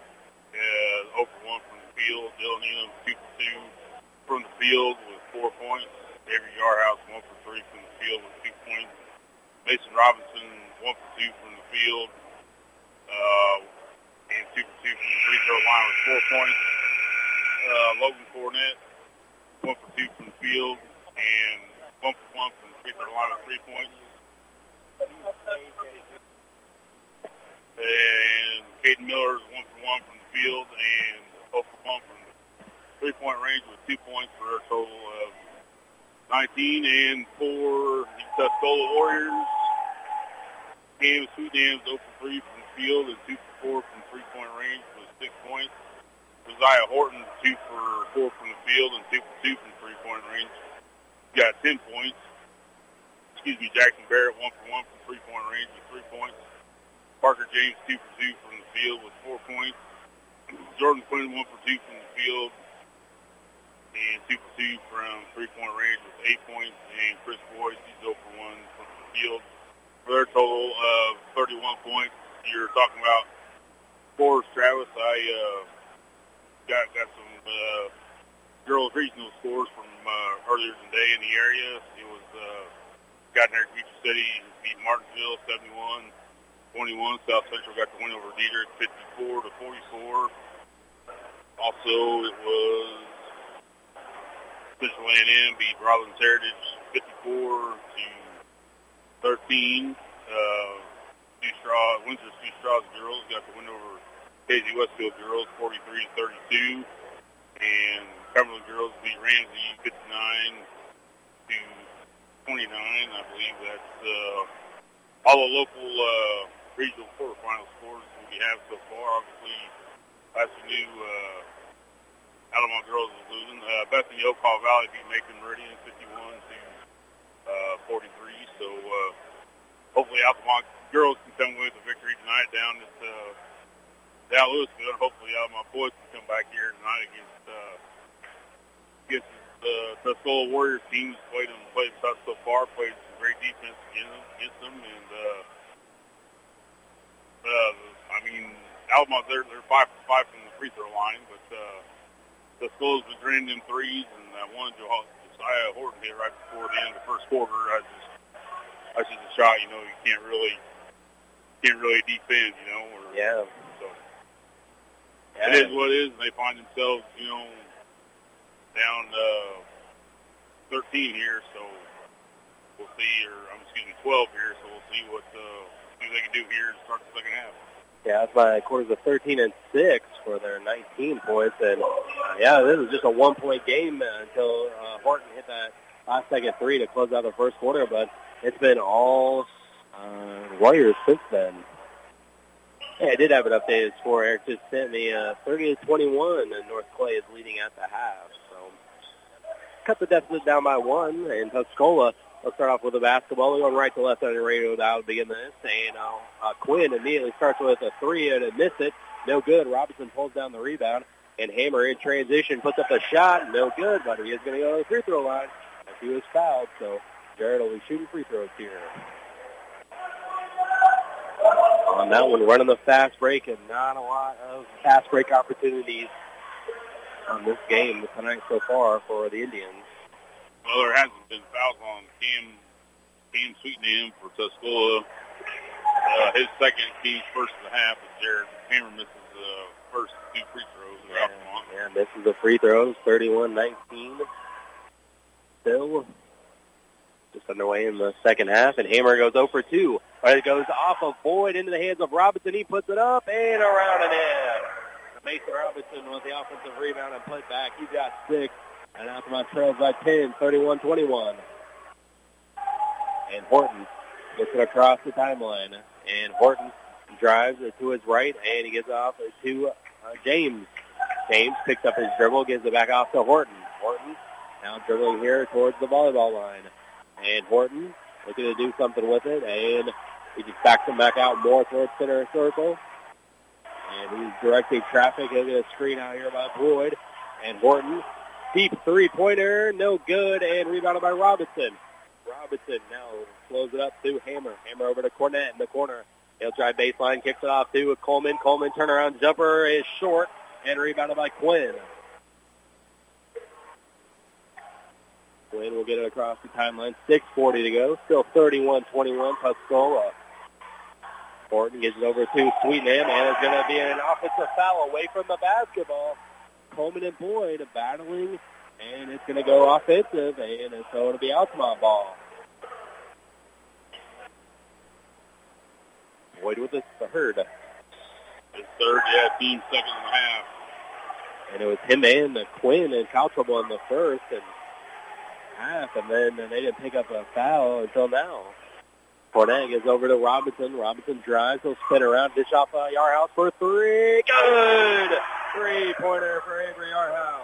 is 0 for 1 from the field. Dylan Nealon 2 for 2 from the field with four points. Avery Yarhouse one for three from the field with two points. Mason Robinson one for two from the field, uh, and two for two from the free throw line with four points. Uh, Logan Cornett one for two from the field, and one for one from the free throw line with three points. And Caden Miller is one for one from the field and 0 for one from three-point range with two points for a total of 19. And for the Tuscola Warriors, Cam Sweetnam's 0 for 3 from the field and 2 for 4 from three-point range with six points. Josiah Horton 2 for 4 from the field and 2 for 2 from three-point range. Got 10 points. Excuse me, Jackson Barrett 1 for 1 from three-point range with three points. Parker James 2 for 2 from the field with four points. Jordan Quinn 1 for 2 from the field and 2 for 2 from three-point range with 8 points. And Chris Boyd, he's 0 for 1 from the field for their total of 31 points. You're talking about scores, Travis. I uh, got got some uh, girls regional scores from uh, earlier today in the area. It was uh, Gardner Beecher City beat Martinsville 71 21. South Central got the win over Dieterich 54 to 44. Also, it was Central A&M beat Rollins Heritage 54 to 13. Uh, Two Straw, Windsor Two Straws girls got the win over Casey Westfield girls 43 to 32. And Cumberland girls beat Ramsey 59 to 29. I believe that's uh, all the local uh, regional quarterfinal scores that we have so far. Obviously, as we knew, uh, Alamo girls was losing. Uh, Bethany Okaw Valley beat Macon Meridian 51 to uh, 43. So uh, hopefully, Altamont girls can come with a victory tonight down at uh, down Louisville. Hopefully, Altamont boys can come back here tonight against uh, against the Tuscola Warriors team. Played them played tough so far. Played some great defense against them, against them and. Uh, uh, I mean, Alabama, they're, they're five for five from the free throw line, but uh, the schools was draining them threes, and that one Josiah Horton hit right before the end of the first quarter. I just, that's just a shot, you know, you can't really, can't really defend, you know. Or, Yeah. So Yeah. it is what it is. and They find themselves, you know, down uh, 13 here, so we'll see, or um, excuse me, 12 here, so we'll see what uh, see what they can do here to start the second half. Yeah, that's my quarters of 13 and 6 for their 19 points. And, uh, yeah, this is just a one-point game uh, until uh, Horton hit that last second three to close out the first quarter. But it's been all uh, Warriors since then. Hey, I did have an updated score. Eric just sent me uh, 30 to 21, and North Clay is leading at the half. So cut the deficit down by one, and Tuscola Let's start off with the basketball. We're going right to left on the radio dial to begin this. And uh, uh, Quinn immediately starts with a three and missed it. No good. Robinson pulls down the rebound. And Hammer in transition puts up a shot. No good, but he is going to go to the free throw line. As he was fouled, so Jared will be shooting free throws here. On that one, running the fast break and not a lot of fast break opportunities on this game tonight so far for the Indians. Well, there hasn't been fouls on Cam, Cam Sweetnam for Tuscola. Uh, his second, team's first of the half, and Jared Hammer misses the first two free throws. Yeah, yeah misses the free throws, 31-19. Still just underway in the second half, and Hammer goes 0 for 2. Right, It goes off of Boyd into the hands of Robinson. He puts it up and around and in. Mason Robinson with the offensive rebound and put back. He's got six. And Altamont trails by 10, 31-21. And Horton gets it across the timeline. And Horton drives to his right, and he gets off to uh, James. James picks up his dribble, gives it back off to Horton. Horton now dribbling here towards the volleyball line. And Horton looking to do something with it, and he just backs him back out more towards center circle. And he's directing traffic. He'll get a screen out here by Boyd. And Horton Deep three-pointer, no good, and rebounded by Robinson. Robinson now slows it up to Hammer. Hammer over to Cornett in the corner. He'll try baseline, kicks it off to Coleman. Coleman turnaround jumper is short and rebounded by Quinn. Quinn will get it across the timeline. 6.40 to go. Still 31-21 Tuscola. Horton gets it over to Sweetnam, and it's going to be an offensive foul away from the basketball. Coleman and Boyd battling, and it's going to go offensive, and so it'll be Altamont ball. Boyd with the third. His third, yeah, team second and a half. And it was him and Quinn and foul trouble in the first and half, and then and they didn't pick up a foul until now. Cornett gets over to Robinson. Robinson drives. He'll spin around, dish off uh, Yarhouse for three. Good! Three-pointer for Avery Yarhouse.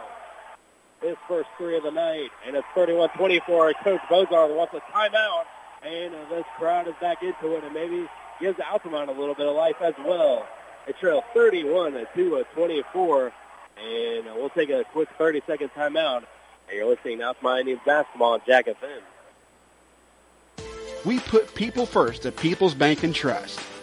His first three of the night. And it's 31-24. Coach Bozarth wants a timeout. And this crowd is back into it and maybe gives Altamont a little bit of life as well. They trail 31 to 24. And we'll take a quick 30-second timeout. And you're listening to Altamont Indians basketball on Jack FM. We put people first at People's Bank and Trust.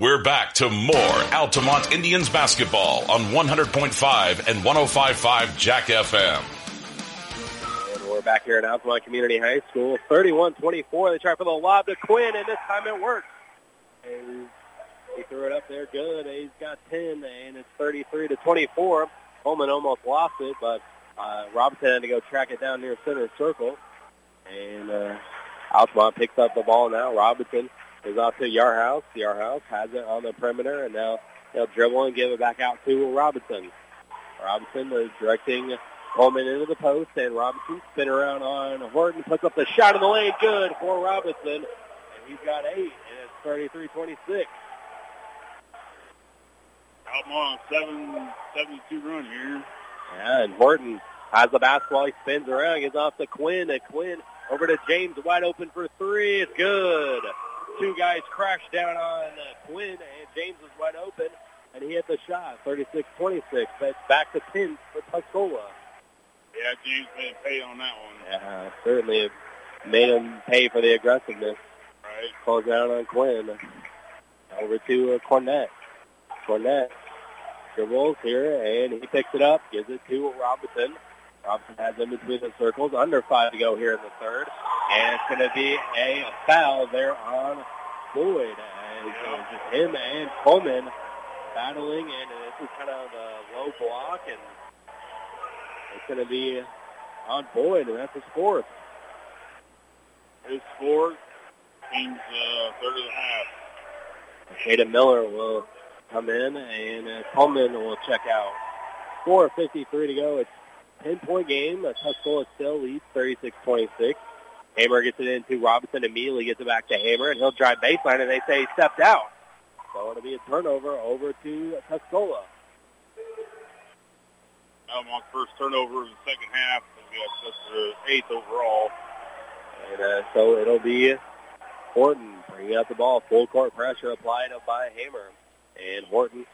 We're back to more Altamont Indians basketball on 100.5 and 105.5 Jack FM. And we're back here at Altamont Community High School. 31-24. They try for the lob to Quinn, and this time it works. And he threw it up there good. He's got 10, and it's 33 to 24. Coleman almost lost it, but uh, Robinson had to go track it down near center circle. And uh, Altamont picks up the ball now. Robinson is off to Yarhouse. Yarhouse has it on the perimeter, and now they'll dribble and give it back out to Robinson. Robinson is directing Coleman into the post, and Robinson spin around on Horton, puts up the shot in the lane, good for Robinson, and he's got eight, and it's 33-26. Altamont 7, 72 run here. Yeah, and Horton has the basketball. He spins around, gets off to Quinn, and Quinn over to James, wide open for three. It's good two guys crashed down on uh, Quinn, and James was wide open, and he hit the shot, 36-26. But back to 10 for Tuscola. Yeah, James made pay on that one. Yeah, certainly made him pay for the aggressiveness. Right. Close out on Quinn. Over to uh, Cornett. Cornett dribbles here, and he picks it up, gives it to Robinson. Robinson has in between the circles. Under five to go here in the third. And it's going to be a foul there on Boyd. And uh, just him and Coleman battling, and this is kind of a low block, and it's going to be on Boyd, and that's his fourth. His fourth, team's uh, third of the half. Caden Miller will come in, and uh, Coleman will check out. 4.53 to go. It's 10-point game. Tuscola still leads 36-26. Hammer gets it into Robinson. Immediately gets it back to Hammer, and he'll drive baseline, and they say he stepped out. So it'll be a turnover over to Tuscola. Altamont first turnover in the second half. We got just the eighth overall. And uh, so it'll be Horton bringing up the ball. Full court pressure applied up by Hammer. And Horton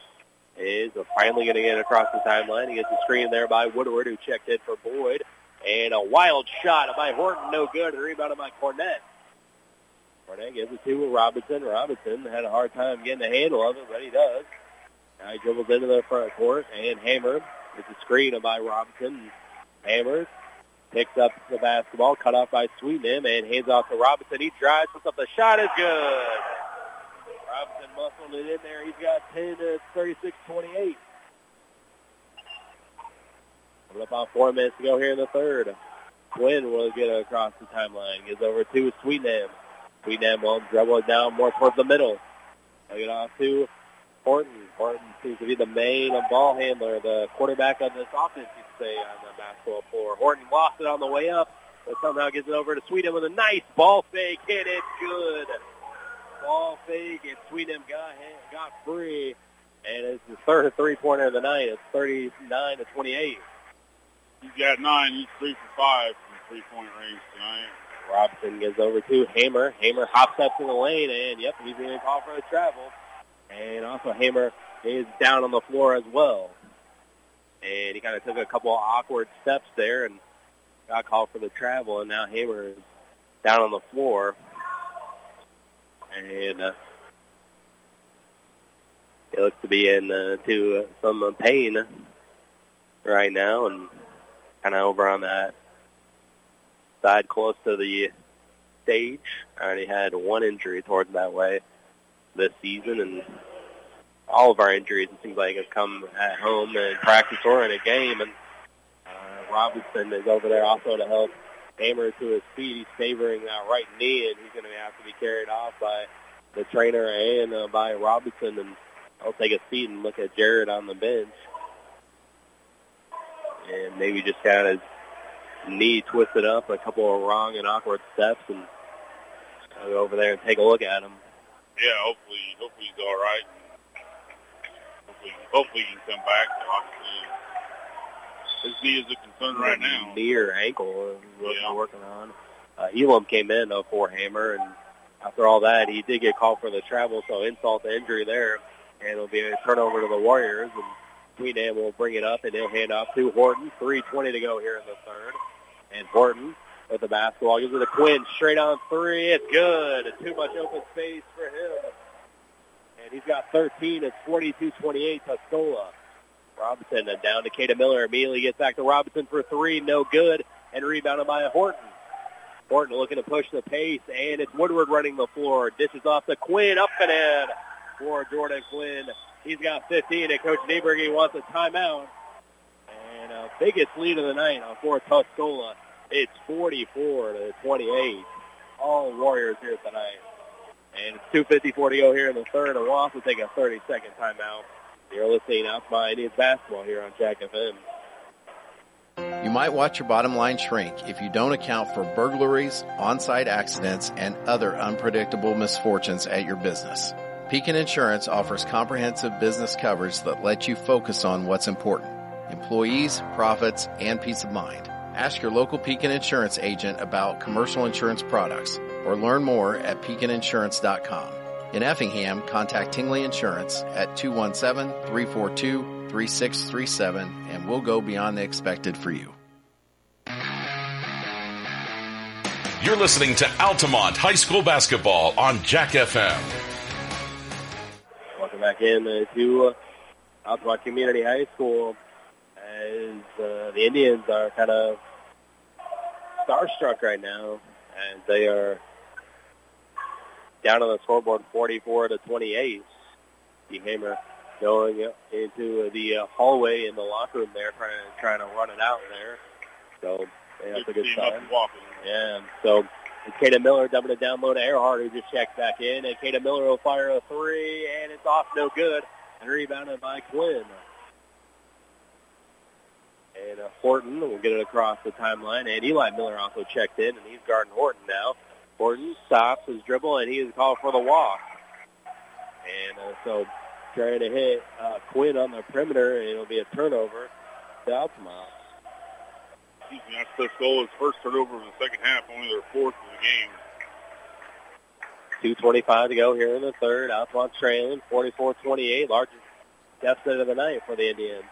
is finally going to get across the timeline. He gets a screen there by Woodward, who checked in for Boyd. And a wild shot by Horton, no good. A rebound by Cornett. Cornett gives it to Robinson. Robinson had a hard time getting the handle of it, but he does. Now he dribbles into the front court, and Hammer gets a screen by Robinson. Hammer picks up the basketball, cut off by Sweetnam, and hands off to Robinson. He drives, puts up the shot, is good. Robinson muscled it in there. He's got 10 to 36-28. Coming up on four minutes to go here in the third. Quinn will get across the timeline. Gets over to Sweetnam. Sweetnam will dribble it down more towards the middle. They'll get off to Horton. Horton seems to be the main ball handler, the quarterback of this offense, you could say, on the basketball floor. Horton lost it on the way up, but somehow gets it over to Sweetnam with a nice ball fake. Hit it good. Ball fake, and Sweetnam got, got free. And it's the third three-pointer of the night. It's 39 to 28. He's got nine. He's three for five from three-point range tonight. Robinson gets over to Hammer. Hammer hops up to the lane, and yep, he's going to call for a travel. And also Hammer is down on the floor as well. And he kind of took a couple of awkward steps there and got called for the travel, and now Hammer is down on the floor. And uh, he looks to be in uh, to uh, some pain right now, and kind of over on that side close to the stage. I already had one injury towards that way this season, and all of our injuries, it seems like, have come at home in practice or in a game. And uh, Robinson is over there also to help Hammer to his feet. He's favoring that right knee, and he's going to have to be carried off by the trainer and uh, by Robinson. And I'll take a seat and look at Jared on the bench. And maybe just got his knee twisted up, a couple of wrong and awkward steps, and I'll go over there and take a look at him. Yeah, hopefully, hopefully he's all right. Hopefully, hopefully he can come back. Obviously, his knee is a concern right now. Knee or ankle, we're Yeah. working on. Uh, Elam came in though for Hammer, and after all that, he did get called for the travel, so insult to injury there, and it'll be a turnover to the Warriors. And Queenham will bring it up, and they'll hand off to Horton. 3.20 to go here in the third. And Horton with the basketball gives it to Quinn. Straight on three. It's good. Too much open space for him. And he's got 13. It's 42-28 Tuscola. Robinson uh, down to Caden Miller. Immediately gets back to Robinson for three. No good. And rebounded by Horton. Horton looking to push the pace. And it's Woodward running the floor. Dishes off to Quinn. Up and in for Jordan Quinn. He's got 15. And Coach Nieberg wants a timeout. And uh, biggest lead of the night for Tuscola. It's 44 to 28. All Warriors here tonight. And it's 2.54 to go here in the third. And we'll also take a 30-second timeout. You're listening out by Indians basketball here on Jack FM. You might watch your bottom line shrink if you don't account for burglaries, on-site accidents, and other unpredictable misfortunes at your business. Pekin Insurance offers comprehensive business coverage that lets you focus on what's important. Employees, profits, and peace of mind. Ask your local Pekin Insurance agent about commercial insurance products or learn more at pekininsurance.com. In Effingham, contact Tingley Insurance at 217-342-3637 and we'll go beyond the expected for you. You're listening to Altamont High School Basketball on Jack FM. Welcome back in uh, to uh, Altamont Community High School as uh, the Indians are kind of starstruck right now as they are down on the scoreboard 44 to 28. The Hammer going into the uh, hallway in the locker room there trying to, trying to run it out there. So yeah, that's a good sign. Yeah. So Caden Miller dumping it down low to Earhart, who just checks back in. And Caden Miller will fire a three, and it's off no good. And rebounded by Quinn. And uh, Horton will get it across the timeline. And Eli Miller also checked in, and he's guarding Horton now. Horton stops his dribble, and he is called for the walk. And uh, so trying to hit uh, Quinn on the perimeter, and it'll be a turnover to Altamont. Excuse me, that's their goal. His first turnover in the second half, only their fourth of the game. 2.25 to go here in the third. Altamont trailing 44-28, largest deficit of the night for the Indians.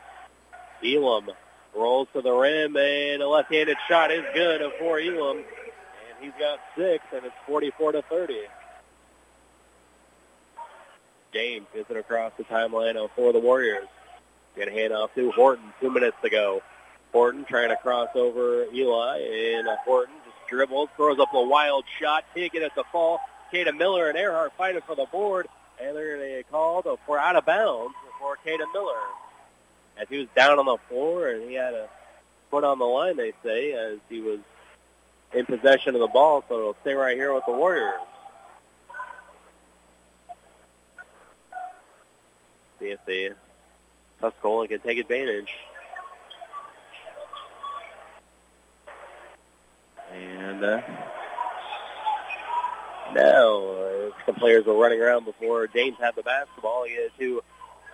Elam rolls to the rim, and a left-handed shot is good for Elam. He's got six, and it's 44 to 30. James gets it across the timeline for the Warriors. Get a handoff to Horton. Two minutes to go. Horton trying to cross over Eli, and Horton just dribbles, throws up a wild shot, get it to fall. Caden Miller and Earhart fighting for the board, and they're going to get called for out of bounds for Caden Miller. As he was down on the floor, and he had a foot on the line, they say, as he was in possession of the ball, so it'll stay right here with the Warriors. See if the Tuscola can take advantage. And uh, now uh, some players were running around before James had the basketball. He had to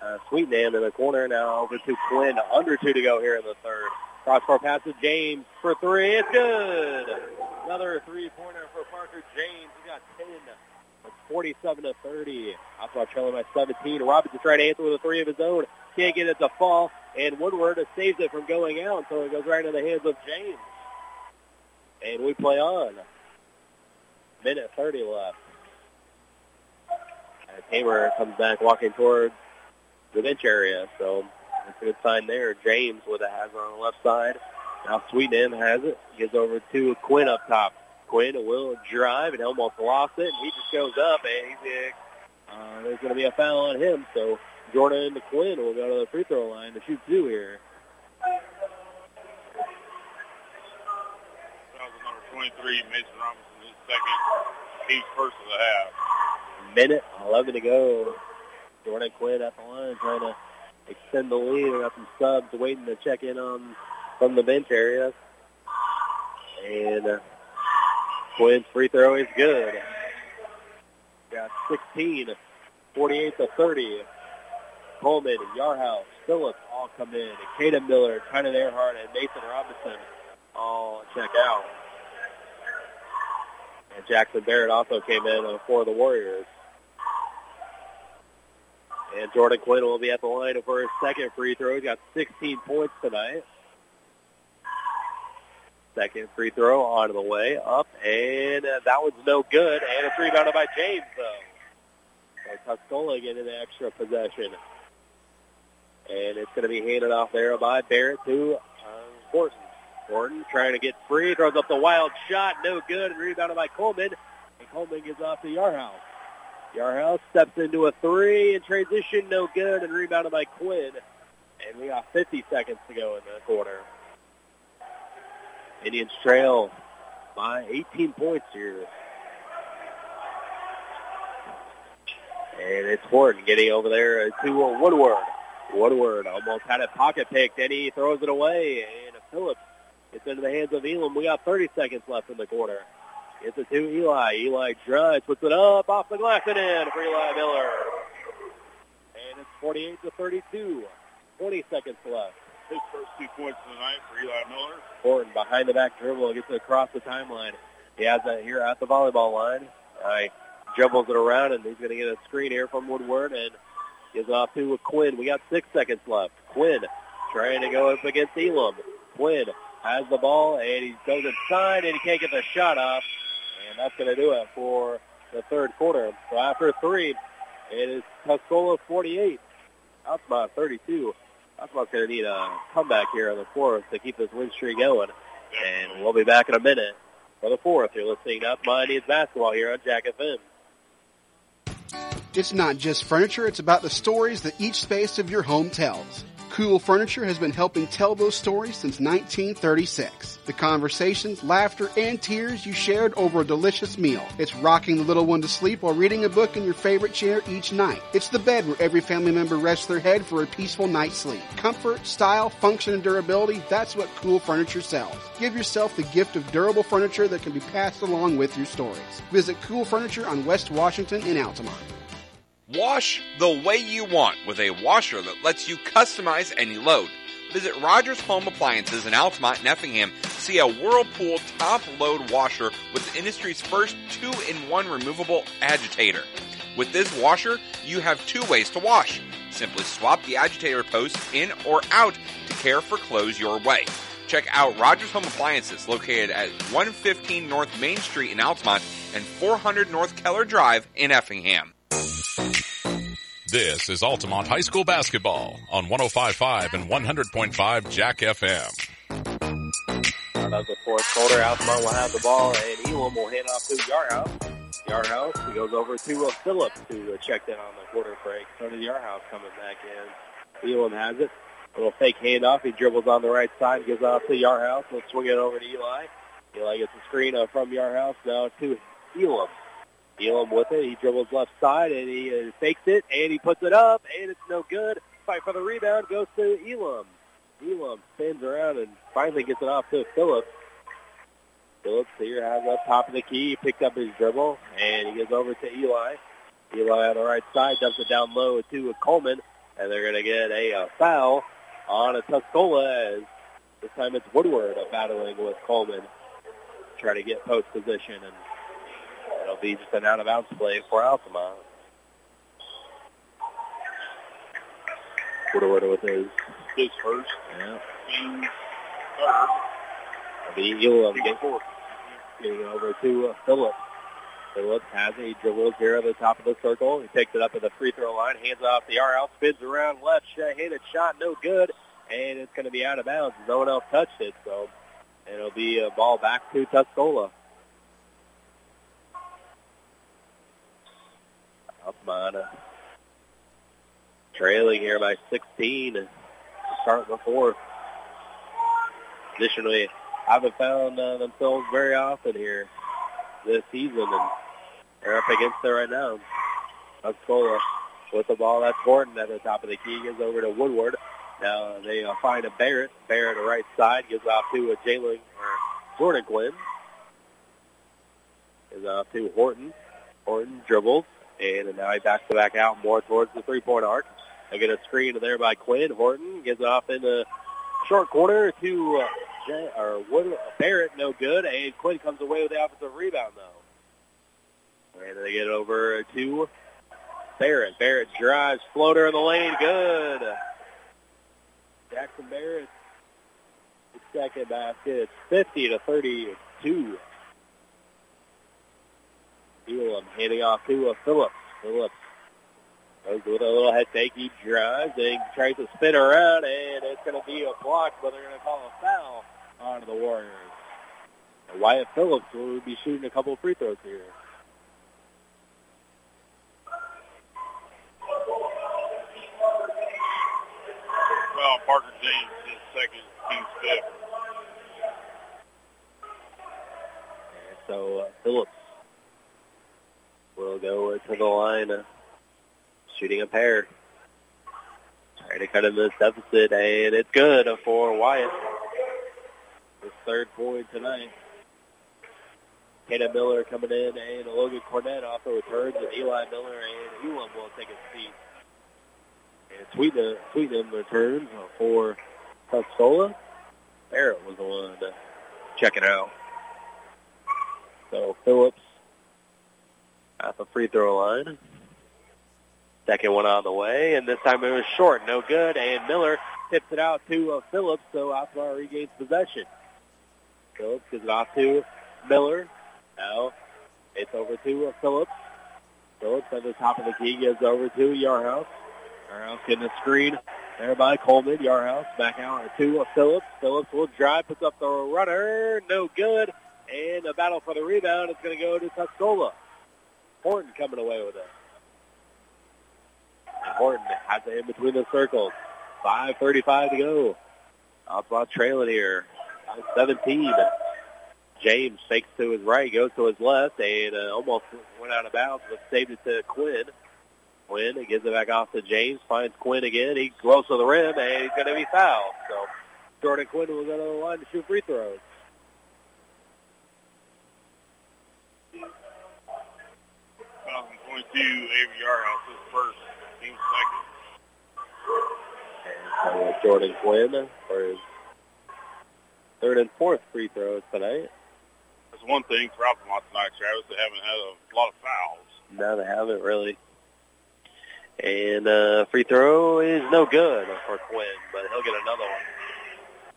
uh, Sweetnam in the corner. Now over to Quinn. Under two to go here in the third. Cross-court pass to James for three. It's good. Another three-pointer for Parker James. He got 10. It's 47 to 30. Altamont trailing by 17. Robinson trying to answer with a three of his own. Can't get it to fall. And Woodward saves it from going out, so it goes right into the hands of James. And we play on. Minute 30 left. As Hammer comes back walking towards the bench area, so that's a good sign there. James with a hazard on the left side. Now Sweetnam has it. Gets over to Quinn up top. Quinn will drive and almost lost it. And he just goes up, and he's uh, there's going to be a foul on him. So Jordan Quinn will go to the free throw line to shoot two here. Was number 23, Mason Robinson, his second, team's first of the half. Minute 11 to go. Jordan Quinn at the line trying to extend the lead. We got some subs waiting to check in on from the bench area. And uh, Quinn's free throw is good. Got 16, 48 to 30. Coleman, Yarhouse, Phillips all come in. Caden Miller, Tynan Earhart, and Mason Robinson all check out. And Jackson Barrett also came in for the Warriors. And Jordan Quinn will be at the line for his second free throw. He's got 16 points tonight. Second free throw on the way up, and that one's no good. And it's rebounded by James, though. So Tuscola getting an extra possession. And it's going to be handed off there by Barrett to uh, Horton. Horton trying to get free, throws up the wild shot, no good, and rebounded by Coleman. And Coleman gets off to Yarhouse. Yarhouse steps into a three in transition, no good, and rebounded by Quinn. And we got 50 seconds to go in the quarter. Indians trail by 18 points here. And it's Horton getting over there to Woodward. Woodward almost had it pocket picked, and he throws it away. And Phillips gets into the hands of Elam. We got 30 seconds left in the quarter. It's a to Eli. Eli drives, puts it up off the glass and in for Eli Miller. And it's 48 to 32. 20 seconds left. His first two points of the night for Eli Miller. Horton behind the back dribble gets it across the timeline. He has it here at the volleyball line. He dribbles it around, and he's going to get a screen here from Woodward and gives off to Quinn. We got six seconds left. Quinn trying to go up against Elam. Quinn has the ball, and he goes inside, and he can't get the shot off. And that's going to do it for the third quarter. So after three, it is Tuscola 48, Altamont 32. Altamont's going to need a comeback here on the fourth to keep this win streak going. And we'll be back in a minute for the fourth. You're listening to Altamont Indians basketball here on Jack FM. It's not just furniture, it's about the stories that each space of your home tells. Cool Furniture has been helping tell those stories since 1936. The conversations, laughter, and tears you shared over a delicious meal. It's rocking the little one to sleep while reading a book in your favorite chair each night. It's the bed where every family member rests their head for a peaceful night's sleep. Comfort, style, function, and durability, that's what Cool Furniture sells. Give yourself the gift of durable furniture that can be passed along with your stories. Visit Cool Furniture on West Washington in Altamont. Wash the way you want with a washer that lets you customize any load. Visit Rogers Home Appliances in Altamont and Effingham. See a Whirlpool top load washer with the industry's first two in one removable agitator. With this washer, you have two ways to wash. Simply swap the agitator post in or out to care for clothes your way. Check out Rogers Home Appliances located at 115 North Main Street in Altamont and 400 North Keller Drive in Effingham. This is Altamont High School basketball on 105.5 and 100.5 Jack FM. Of the fourth quarter, Altamont will have the ball, and Elam will hand off to Yarhouse. Yarhouse, he goes over to uh, Phillips to uh, check in on the quarter break. So Yarhouse coming back in. Elam has it. A little fake handoff. He dribbles on the right side, gives off to Yarhouse. He'll swing it over to Eli. Eli gets a screen uh, from Yarhouse now to Elam. Elam with it. He dribbles left side and he uh, fakes it and he puts it up and it's no good. Fight for the rebound goes to Elam. Elam spins around and finally gets it off to Phillips. Phillips here has up top of the key. He picked up his dribble and he goes over to Eli. Eli on the right side dumps it down low to Coleman and they're going to get a uh, foul on a Tuscola as this time it's Woodward battling with Coleman trying to get post position and It'll be just an out-of-bounds play for Altamont. Woodward with his his first. Yeah. Team It'll be Elam get, getting over to uh, Phillips. Phillips has it. He dribbles here at the top of the circle. He takes it up at the free throw line, hands off the R out, spins around left, Hit handed shot, no good, and it's going to be out of bounds. No one else touched it, so it'll be a ball back to Tuscola. Altamont uh, trailing here by 16 to start the fourth. Additionally, haven't found uh, themselves very often here this season, and they're up against it right now. Tuscola with the ball. That's Horton at the top of the key. Gives over to Woodward. Now they uh, find a Barrett. Barrett the right side. Gives off to a Jalen or Jordan Quinn. Gives off to Horton. Horton dribbles. And now he backs it back out more towards the three-point arc. They get a screen there by Quinn. Horton Gets off in the short corner to uh, Jay, or Wood, Barrett, no good. And Quinn comes away with the offensive rebound, though. And they get over to Barrett. Barrett drives, floater in the lane, good. Jackson Barrett, second basket. It's 50 to 32. Elam handing off to uh, Phillips. Phillips goes with a little head fake. He drives and tries to spin around, and it's going to be a block, but they're going to call a foul on the Warriors. And Wyatt Phillips will be shooting a couple of free throws here. Well, Parker James, his second, team's fifth. And so uh, Phillips will go to the line, shooting a pair. Trying to cut him this deficit, and it's good for Wyatt. His third point tonight. Caden Miller coming in, and Logan Cornett also returns, and Eli Miller and Elam will take a seat. And Sweetnam, Sweetnam returns for Tuscola. Barrett was the one to check it out. So Phillips at the free throw line. Second one on the way, and this time it was short, no good, and Miller tips it out to uh, Phillips, so Altamont regains possession. Phillips gives it off to Miller. Now it's over to uh, Phillips. Phillips at the top of the key gives over to Yarhouse. Yarhouse getting a screen there by Coleman. Yarhouse back out to uh, Phillips. Phillips will drive, puts up the runner, no good, and a battle for the rebound is going to go to Tuscola. Horton coming away with it. And Horton has it in between the circles. 5.35 to go. Altamont trailing here. 17. James fakes to his right, goes to his left, and uh, almost went out of bounds, but saved it to Quinn. Quinn gives it back off to James, finds Quinn again. He goes to the rim, and he's going to be fouled. So Jordan Quinn will go to the line to shoot free throws. 2022 Avery Yarhouse is first, team second. And so Jordan Quinn for his third and fourth free throws tonight. That's one thing for Altamont tonight, Travis. They haven't had a lot of fouls. No, they haven't really. And uh, free throw is no good for Quinn, but he'll get another one.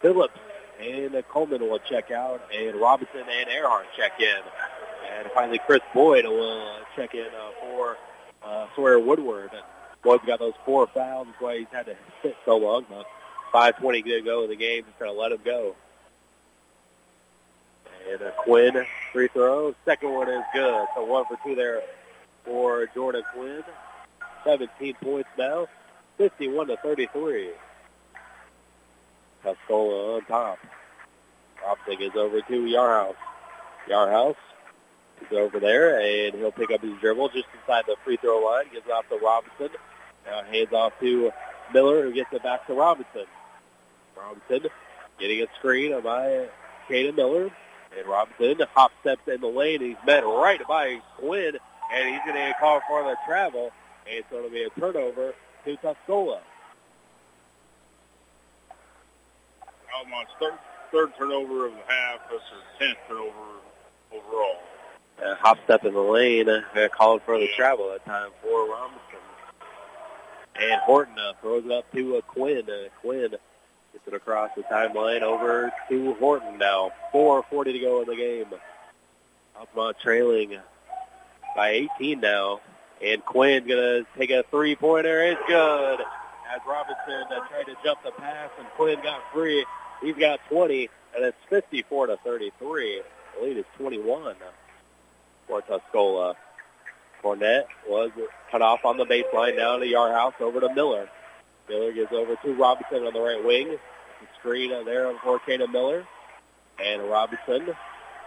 Phillips and uh, Coleman will check out, and Robinson and Earhart check in. And finally, Chris Boyd will uh, check in uh, for uh, Sawyer Woodward. Boyd's got those four fouls. That's why he's had to sit so long. But 5.20 to go in the game. Just going to let him go. And a Quinn, free throw. Second one is good. So one for two there for Jordan Quinn. 17 points now. 51 to 33. Tuscola on top. Robson is over to Yarhouse. Yarhouse over there, and he'll pick up his dribble just inside the free throw line. Gives it off to Robinson. Now hands off to Miller, who gets it back to Robinson. Robinson getting a screen by Caden Miller. And Robinson hop steps in the lane. He's met right by Quinn, and he's going to called for the travel. And so it'll be a turnover to Tuscola. Altamont's third, third turnover of the half. This is tenth turnover overall. Uh, hop step in the lane. Uh, called for the travel that time for Robinson. And Horton uh, throws it up to uh, Quinn. Uh, Quinn gets it across the timeline over to Horton now. 4.40 to go in the game. Altamont trailing by 18 now. And Quinn going to take a three-pointer. It's good. As Robinson uh, tried to jump the pass and Quinn got free. He's got 20, and it's 54 to 33. The lead is 21 for Tuscola. Cornett was cut off on the baseline down to Yarhouse over to Miller. Miller gives over to Robinson on the right wing. The screen there for Caden Miller. And Robinson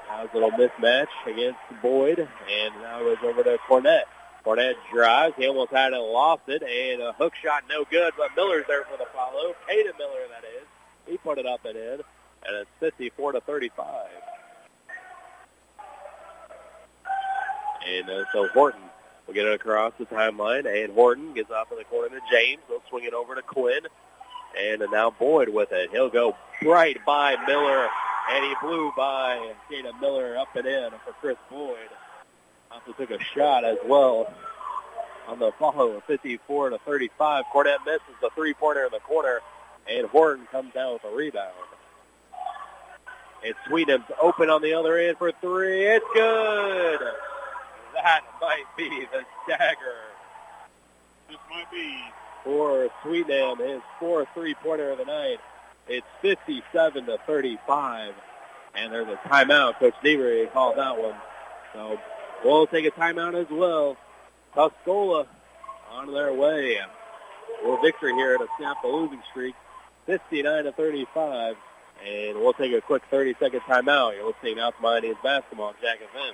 has a little mismatch against Boyd. And now it goes over to Cornett. Cornett drives. He almost had it, lost it, and a hook shot no good, but Miller's there for the follow. Caden Miller, that is. He put it up and in, and it's 54 to 35. And uh, so Horton will get it across the timeline, and Horton gets off in the corner to James. He'll swing it over to Quinn, and now Boyd with it. He'll go right by Miller, and he blew by Caden Miller up and in for Chris Boyd. Also took a shot as well on the follow, 54 to 35. Cornett misses the three-pointer in the corner, and Horton comes down with a rebound. And Sweetnam's open on the other end for three. It's good. That might be the dagger. This might be. For Sweetnam, his fourth three-pointer of the night. It's 57 to 35. And there's a timeout. Coach Nevery called that one. So we'll take a timeout as well. Tuscola on their way. Well, victory here to snap the losing streak. 59 to 35. And we'll take a quick 30-second timeout. You're listening to Altamont Indians basketball Jack FM.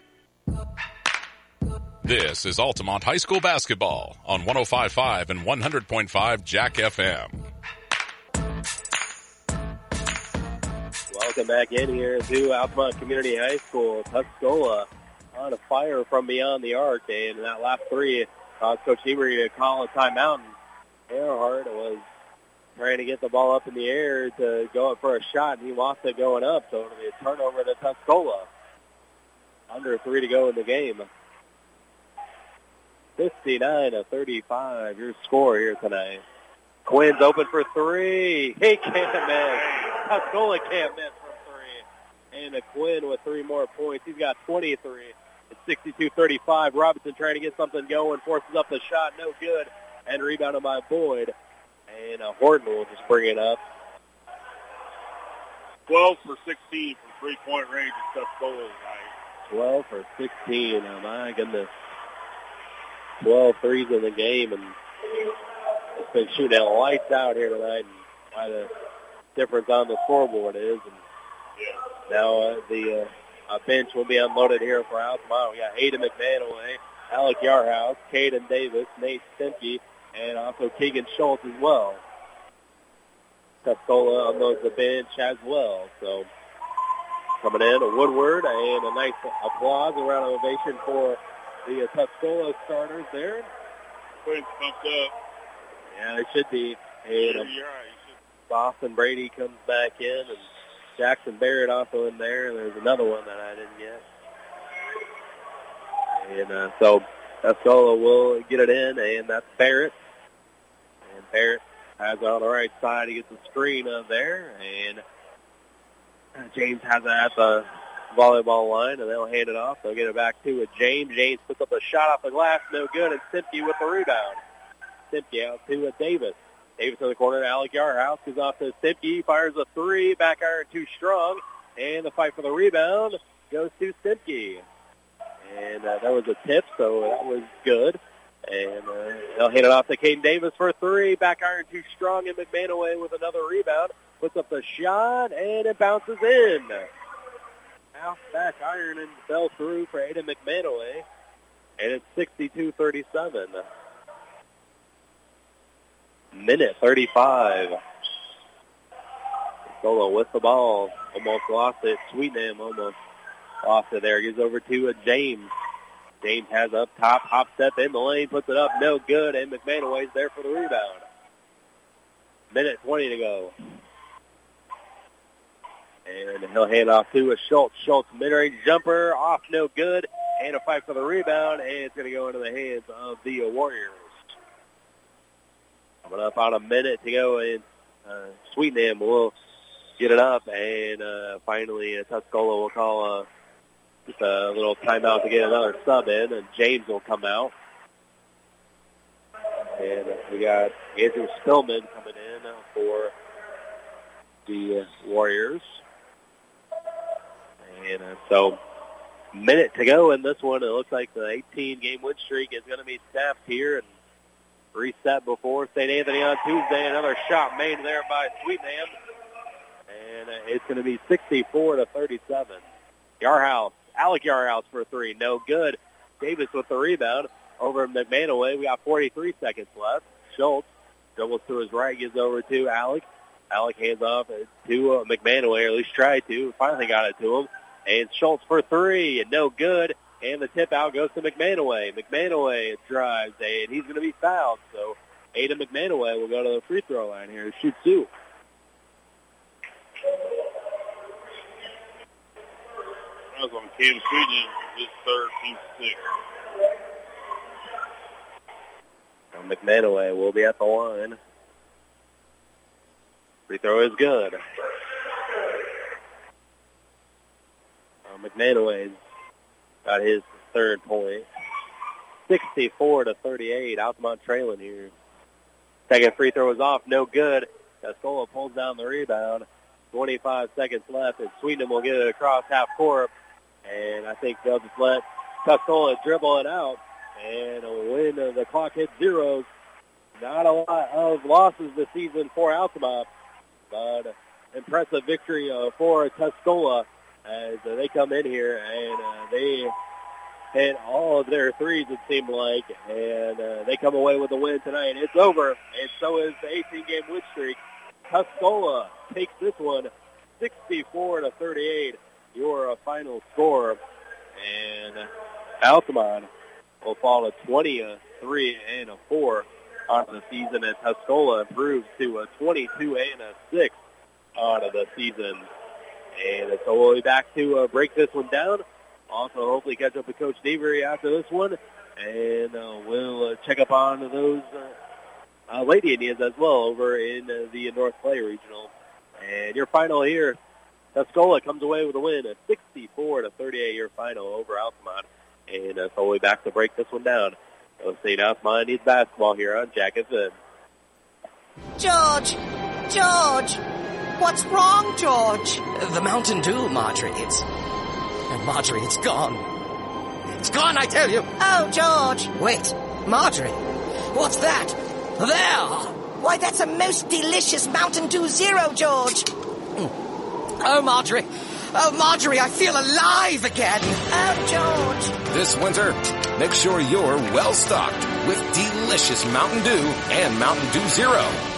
This is Altamont High School basketball on 105.5 and 100.5 Jack FM. Welcome back in here to Altamont Community High School. Tuscola on a fire from beyond the arc, and that last three caused Coach Emery to call a timeout. Earhart was trying to get the ball up in the air to go up for a shot, and he lost it going up, so it'll be a turnover to Tuscola. Under three to go in the game. 59 to 35, your score here tonight. Quinn's open for three. He can't miss. Tuscola can't miss from three. And Quinn with three more points. He's got 23. It's 62-35. Robinson trying to get something going. Forces up the shot. No good. And rebounded by Boyd. And uh, Horton will just bring it up. 12 for 16 from three-point range at Tuscola tonight. 12 for 16. Oh, my goodness. 12 threes in the game, and it's been shooting out lights out here tonight. And why the difference on the scoreboard is. And now uh, the uh, bench will be unloaded here for Altamont. We got Hayden McManaway, Alec Yarhouse, Caden Davis, Nate Stemke, and also Keegan Schultz as well. Tuscola unloads the bench as well. So coming in, a Woodward, and a nice applause, a round of ovation for the uh, Tuscola starters there. Quinn's pumped up. Yeah, they should be. And um. Boston Brady comes back in, and Jackson Barrett also in there. And there's another one that I didn't get. And uh, so Tuscola will get it in, and that's Barrett. And Barrett has it on the right side. He gets the screen up there, and uh, James has it at the volleyball line, and they'll hand it off. They'll get it back to a James. James puts up a shot off the glass, no good, and Simpke with the rebound. Simpke out to a Davis. Davis in the corner to Alec Yarhouse. Goes off to Simpke, fires a three, back iron too strong, and the fight for the rebound goes to Simpke. And uh, that was a tip, so that was good. And uh, they'll hand it off to Caden Davis for three. Back iron too strong, and McManaway with another rebound. Puts up the shot, and it bounces in. Half back iron and fell through for Aiden McManaway. And it's 62-37. Minute 35. Solo with the ball. Almost lost it. Sweetnam almost lost it there. Gives over to James. James has up top, hop step in the lane, puts it up, no good, and McManaway's there for the rebound. Minute 20 to go. And he'll hand off to a Schultz. Schultz mid-range jumper, off no good, and a fight for the rebound, and it's going to go into the hands of the Warriors. Coming up on a minute to go, and uh, Sweetnam will get it up, and uh, finally uh, Tuscola will call a, just a little timeout to get another sub in, and James will come out. And we got Andrew Spillman coming in for the Warriors. And uh, so, minute to go in this one. It looks like the 18-game win streak is going to be snapped here and reset before St. Anthony on Tuesday. Another shot made there by Sweetnam, and uh, it's going to be 64 to 37. Yarhouse, Alec Yarhouse for three, no good. Davis with the rebound over McManaway. We got 43 seconds left. Schultz dribbles to his right, gives over to Alec. Alec hands off to uh, McManaway, or at least tried to. Finally got it to him. And Schultz for three, and no good. And the tip out goes to McManaway. McManaway drives, and he's going to be fouled. So Ada McManaway will go to the free throw line here to shoot two. That was on Cam Sweetnam, his third, team six. Now McManaway will be at the line. Free throw is good. Uh, McManaway's got his third point. 64 to 38. Altamont trailing here. Second free throw is off. No good. Tuscola pulls down the rebound. 25 seconds left, and Sweetnam will get it across half court. And I think they'll just let Tuscola dribble it out. And when the clock hits zeros, not a lot of losses this season for Altamont, but impressive victory uh, for Tuscola as uh, they come in here and uh, they hit all of their threes, it seemed like, and uh, they come away with a win tonight. It's over, and so is the 18-game win streak. Tuscola takes this one 64 to 38, your uh, final score, and Altamont will fall to 23 and a 4 on the season, and Tuscola improves to a 22 and a 6 on the season. And so we'll be back to uh, break this one down. Also, hopefully catch up with Coach Devery after this one. And uh, we'll uh, check up on those uh, uh, Lady Indians as well over in uh, the North Clay Regional. And your final here, Tuscola comes away with a win, a 64 to 38 year final over Altamont. And uh, so we'll be back to break this one down. So St. Altamont needs basketball here on Jack FM. George! George! What's wrong, George? The Mountain Dew, Marjorie. It's. And Marjorie, it's gone. It's gone, I tell you. Oh, George! Wait, Marjorie. What's that? There! Why, that's a most delicious Mountain Dew Zero, George. Hmm. Oh, Marjorie. Oh, Marjorie, I feel alive again. Oh, George. This winter, make sure you're well stocked with delicious Mountain Dew and Mountain Dew Zero.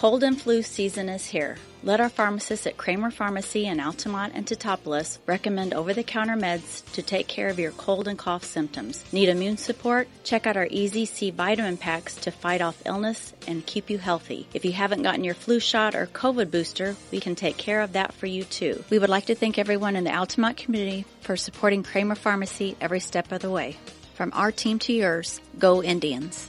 Cold and flu season is here. Let our pharmacists at Kramer Pharmacy in Altamont and Teutopolis recommend over-the-counter meds to take care of your cold and cough symptoms. Need immune support? Check out our Easy C vitamin packs to fight off illness and keep you healthy. If you haven't gotten your flu shot or COVID booster, we can take care of that for you too. We would like to thank everyone in the Altamont community for supporting Kramer Pharmacy every step of the way. From our team to yours, go Indians.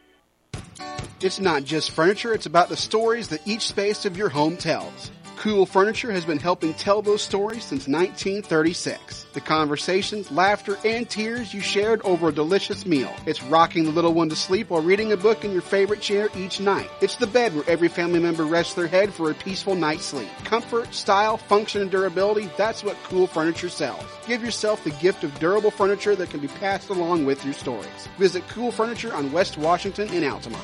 It's not just furniture, it's about the stories that each space of your home tells. Cool Furniture has been helping tell those stories since 1936. The conversations, laughter, and tears you shared over a delicious meal. It's rocking the little one to sleep while reading a book in your favorite chair each night. It's the bed where every family member rests their head for a peaceful night's sleep. Comfort, style, function, and durability, that's what Cool Furniture sells. Give yourself the gift of durable furniture that can be passed along with your stories. Visit Cool Furniture on West Washington in Altamont.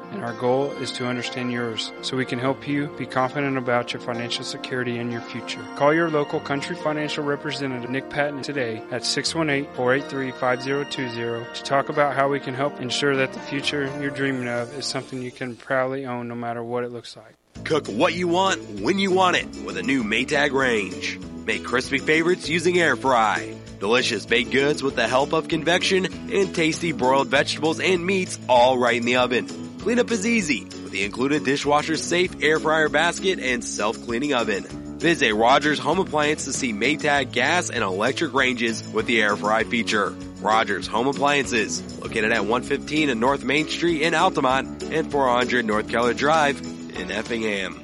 and our goal is to understand yours so we can help you be confident about your financial security and your future. Call your local Country Financial representative Nick Patton today at 618-483-5020 to talk about how we can help ensure that the future you're dreaming of is something you can proudly own no matter what it looks like. Cook what you want when you want it with a new Maytag range. Make crispy favorites using air fry. Delicious baked goods with the help of convection and tasty broiled vegetables and meats all right in the oven. Cleanup is easy with the included dishwasher safe air fryer basket and self-cleaning oven. Visit Rogers Home Appliance to see Maytag gas and electric ranges with the air fry feature. Rogers Home Appliances, located at 115 and North Main Street in Altamont and 400 North Keller Drive in Effingham.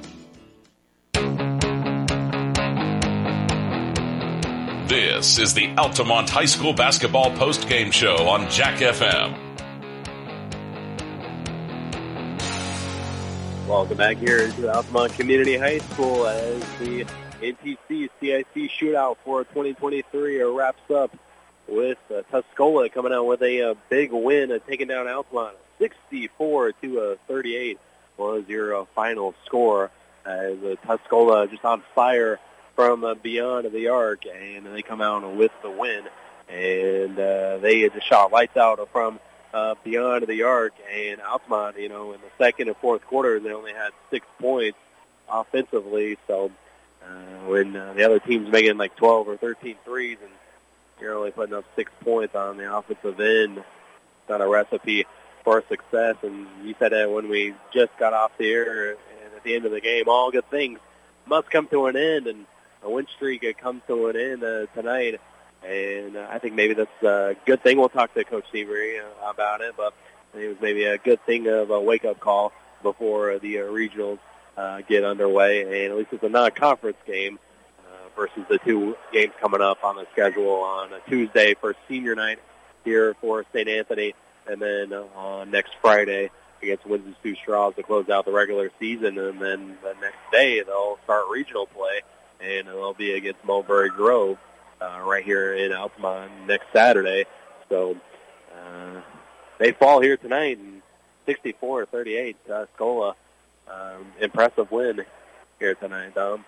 This is the Altamont High School basketball post-game show on Jack FM. Welcome back here to Altamont Community High School as the NTC CIC shootout for 2023 wraps up with uh, Tuscola coming out with a, uh big win, taking down Altamont 64 to uh, 38 was your uh, final score as uh, Tuscola just on fire from uh, beyond the arc, and they come out with the win. And uh, they just shot lights out from uh, beyond the arc, and Altamont, you know, in the second and fourth quarters, they only had six points offensively. So uh, when uh, the other team's making like 12 or 13 threes, and you're only putting up six points on the offensive end, it's not a recipe for success. And you said that when we just got off the air, and at the end of the game, all good things must come to an end, and a win streak comes to an end uh, tonight. And uh, I think maybe that's a good thing. We'll talk to Coach Seabury uh, about it, but it was maybe a good thing of a wake-up call before the uh, regionals uh, get underway. And at least it's a non-conference game uh, versus the two games coming up on the schedule on a Tuesday for senior night here for St. Anthony, and then on next Friday against Windsor Stew-Stras to close out the regular season. And then the next day they'll start regional play, and it'll be against Mulberry Grove uh, right here in Altamont next Saturday. So uh, they fall here tonight, and 64-38, uh, Scola, um, impressive win here tonight, Dom.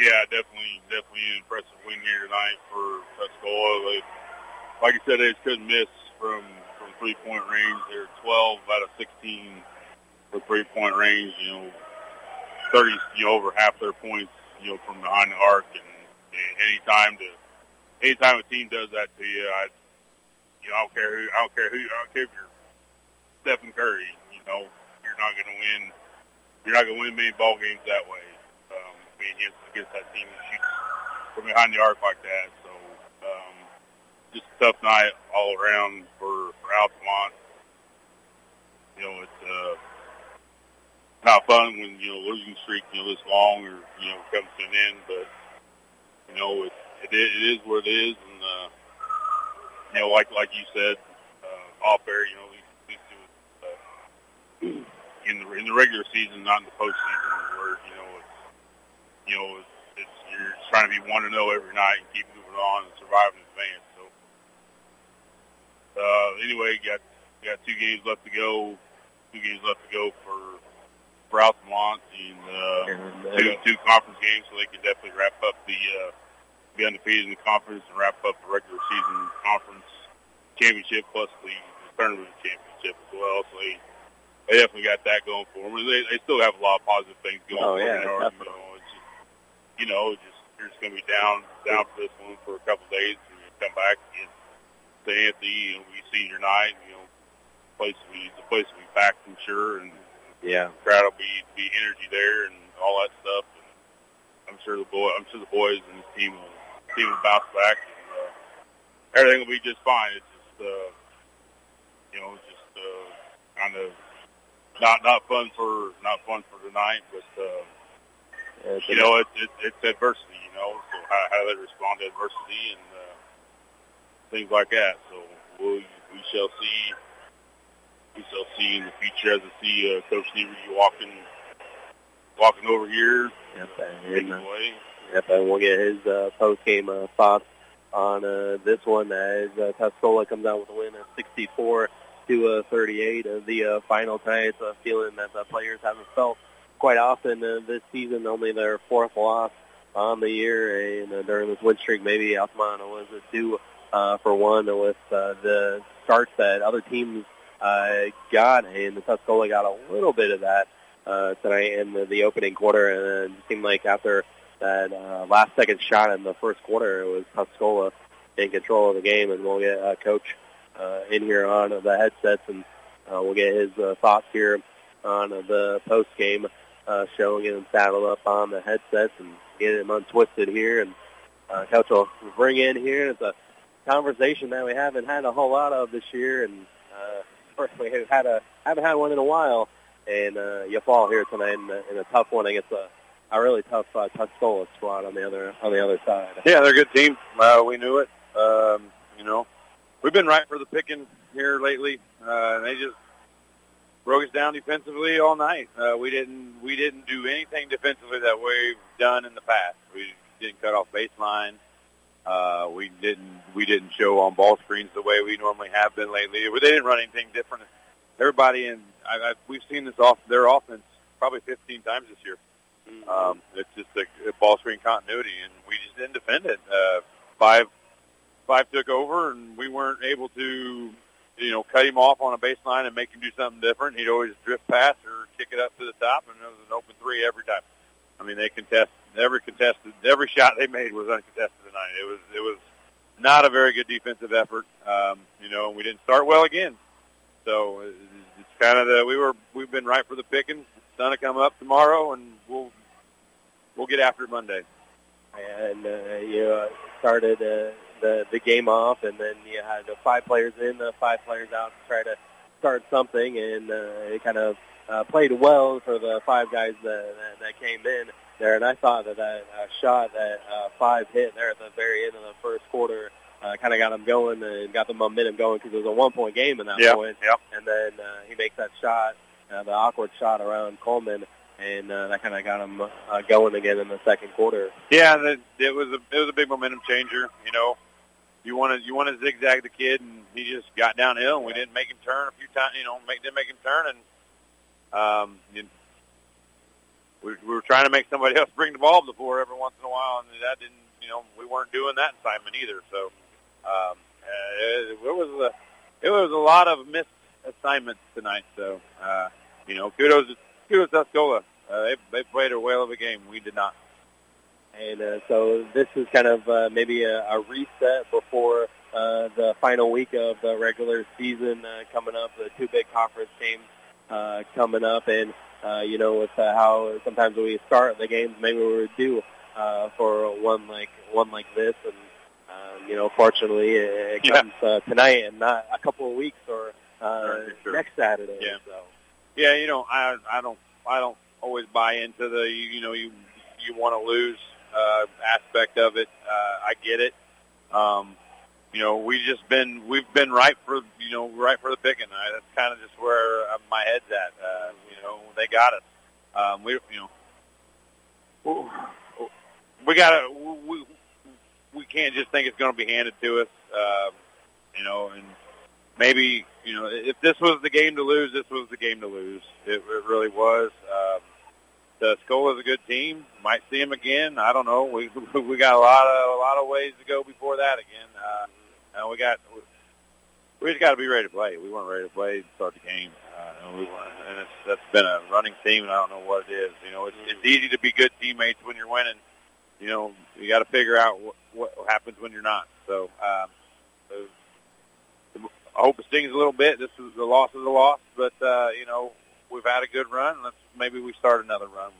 Yeah, definitely, definitely an impressive win here tonight for Tuscola. Like you said, they just couldn't miss from from three point range. They're 12 out of 16 for three point range. You know, 30, you know, over half their points, you know, from behind the arc. And, and anytime to, anytime a team does that to you, I, you know, I don't care who, I don't care who, I don't care if you're Stephen Curry. You know, you're not going to win. You're not going to win many ball games that way. Um, being against against that team that shoots from behind the arc like that. So, um, just a tough night all around for for Altamont. You know, it's uh, not fun when you know losing streak you know this long or you know comes to an end, but you know it it, it is what it is, and uh, you know like like you said uh, off air, you know these, these two uh, in the in the regular season, not in the postseason, where you know it's you know it's, it's you're trying to be one to know every night and keep moving on and surviving in advance. So uh, anyway, got got two games left to go. Two games left to go for for Altamont and uh, two two conference games, so they can definitely wrap up the uh, be undefeated in the conference and wrap up the regular season conference championship plus the, the tournament championship as well. So they they definitely got that going for them. They they still have a lot of positive things going Oh, for yeah, them. You know, definitely. it's just you know just you're just going to be down down for this one for a couple of days and you come back against the Anthony and we senior night. You know, place be the place will be packed, I'm sure, and Yeah. crowd will be be energy there and all that stuff. And I'm sure the boy, I'm sure the boys and the team will team will bounce back. And, uh, everything will be just fine. It's just uh, you know, just uh, kind of not not fun for not fun for tonight, but uh, It's you know, it, it, it's adversity. You know, so how, how they respond to adversity and uh, things like that. So we'll, we shall see. We shall see in the future as I see uh, Coach Stevie walking walking over here, Yep, and, uh. Yep, and we'll get his uh, post-game uh, thoughts on uh, this one as uh, Tuscola comes out with a win of 64 to uh, 38 of the uh, final tonight. It's a feeling that the players haven't felt quite often uh, this season. Only their fourth loss on the year, and uh, during this win streak, maybe Altamont was a two uh, for one with uh, the starts that other teams uh, got, and the Tuscola got a little bit of that uh, tonight in the, the opening quarter, and it seemed like after that uh, last second shot in the first quarter, it was Tuscola in control of the game, and we'll get uh, Coach uh, in here on the headsets, and uh, we'll get his uh, thoughts here on the post game uh, show, get him saddled up on the headsets, and get him untwisted here, and uh, Coach will bring in here. It's a conversation that we haven't had a whole lot of this year, and uh, we have had a haven't had one in a while, and uh, you fall here tonight in a, in a tough one against a, a really tough uh, Tuscola squad on the other on the other side. Yeah, they're a good team. Uh, we knew it. Um, you know, we've been right for the picking here lately. Uh, and they just broke us down defensively all night. Uh, we didn't we didn't do anything defensively that we've done in the past. We didn't cut off baseline. Uh, we didn't we didn't show on ball screens the way we normally have been lately. They didn't run anything different. Everybody in I, I, we've seen this off their offense probably 15 times this year. Um, it's just a, a ball screen continuity, and we just didn't defend it. Uh, five five took over, and we weren't able to, you know, cut him off on a baseline and make him do something different. He'd always drift past or kick it up to the top, and it was an open three every time. I mean, they contested every contested every shot they made was uncontested tonight. It was it was not a very good defensive effort. Um, you know, and we didn't start well again. So it's it's kind of the we were we've been right for the picking. It's gonna come up tomorrow, and we'll we'll get after it Monday. and uh, you uh, started uh, the the game off, and then you had uh, five players in, uh, five players out to try to start something, and uh, it kind of uh, played well for the five guys that, that, that came in there. And I thought that that uh, shot that uh, five hit there at the very end of the first quarter uh, kind of got them going and got the momentum going because it was a one point game in that Yeah, point. yeah. And then uh, he makes that shot, uh, the awkward shot around Coleman. And uh, that kind of got him uh, going again in the second quarter. Yeah, that it was a it was a big momentum changer. You know, you want to you want to zigzag the kid, and he just got downhill, and we didn't make him turn a few times. You know, make didn't make him turn, and um, you, we, we were trying to make somebody else bring the ball to the floor every once in a while, and that didn't. You know, we weren't doing that Simon either. So um, uh, it, it was a it was a lot of missed assignments tonight. So uh, you know, kudos kudos to Escola. Uh, they they played a whale of a game. We did not. And uh, so this is kind of uh, maybe a, a reset before uh, the final week of the regular season uh, coming up. The two big conference games uh, coming up, and uh, you know with uh, how sometimes we start the games, maybe we would do uh, for one like one like this, and um, you know, fortunately it, it comes uh, tonight and not a couple of weeks or uh, Sure, sure. next Saturday. Yeah. So. Yeah, you know, I I don't I don't always buy into the you, you know you you want to lose uh, aspect of it. Uh, I get it. Um, you know, we just been we've been right for you know right for the picking. I, that's kind of just where uh, my head's at. Uh, you know, they got us. Um, we you know we got to we we can't just think it's going to be handed to us. Um, you know, and maybe you know if this was the game to lose, this was the game to lose. It, it really was. Um, the Skola's a good team. Might see them again. I don't know. We we got a lot of a lot of ways to go before that again. Uh, and we got we just got to be ready to play. We weren't ready to play to start the game. Uh, and we and it's, that's been a running theme, and I don't know what it is. You know, it's, it's easy to be good teammates when you're winning. You know, you got to figure out what, what happens when you're not. So, um, I hope it stings a little bit. This is the loss is a loss, but uh, you know, we've had a good run. Let's maybe we start another run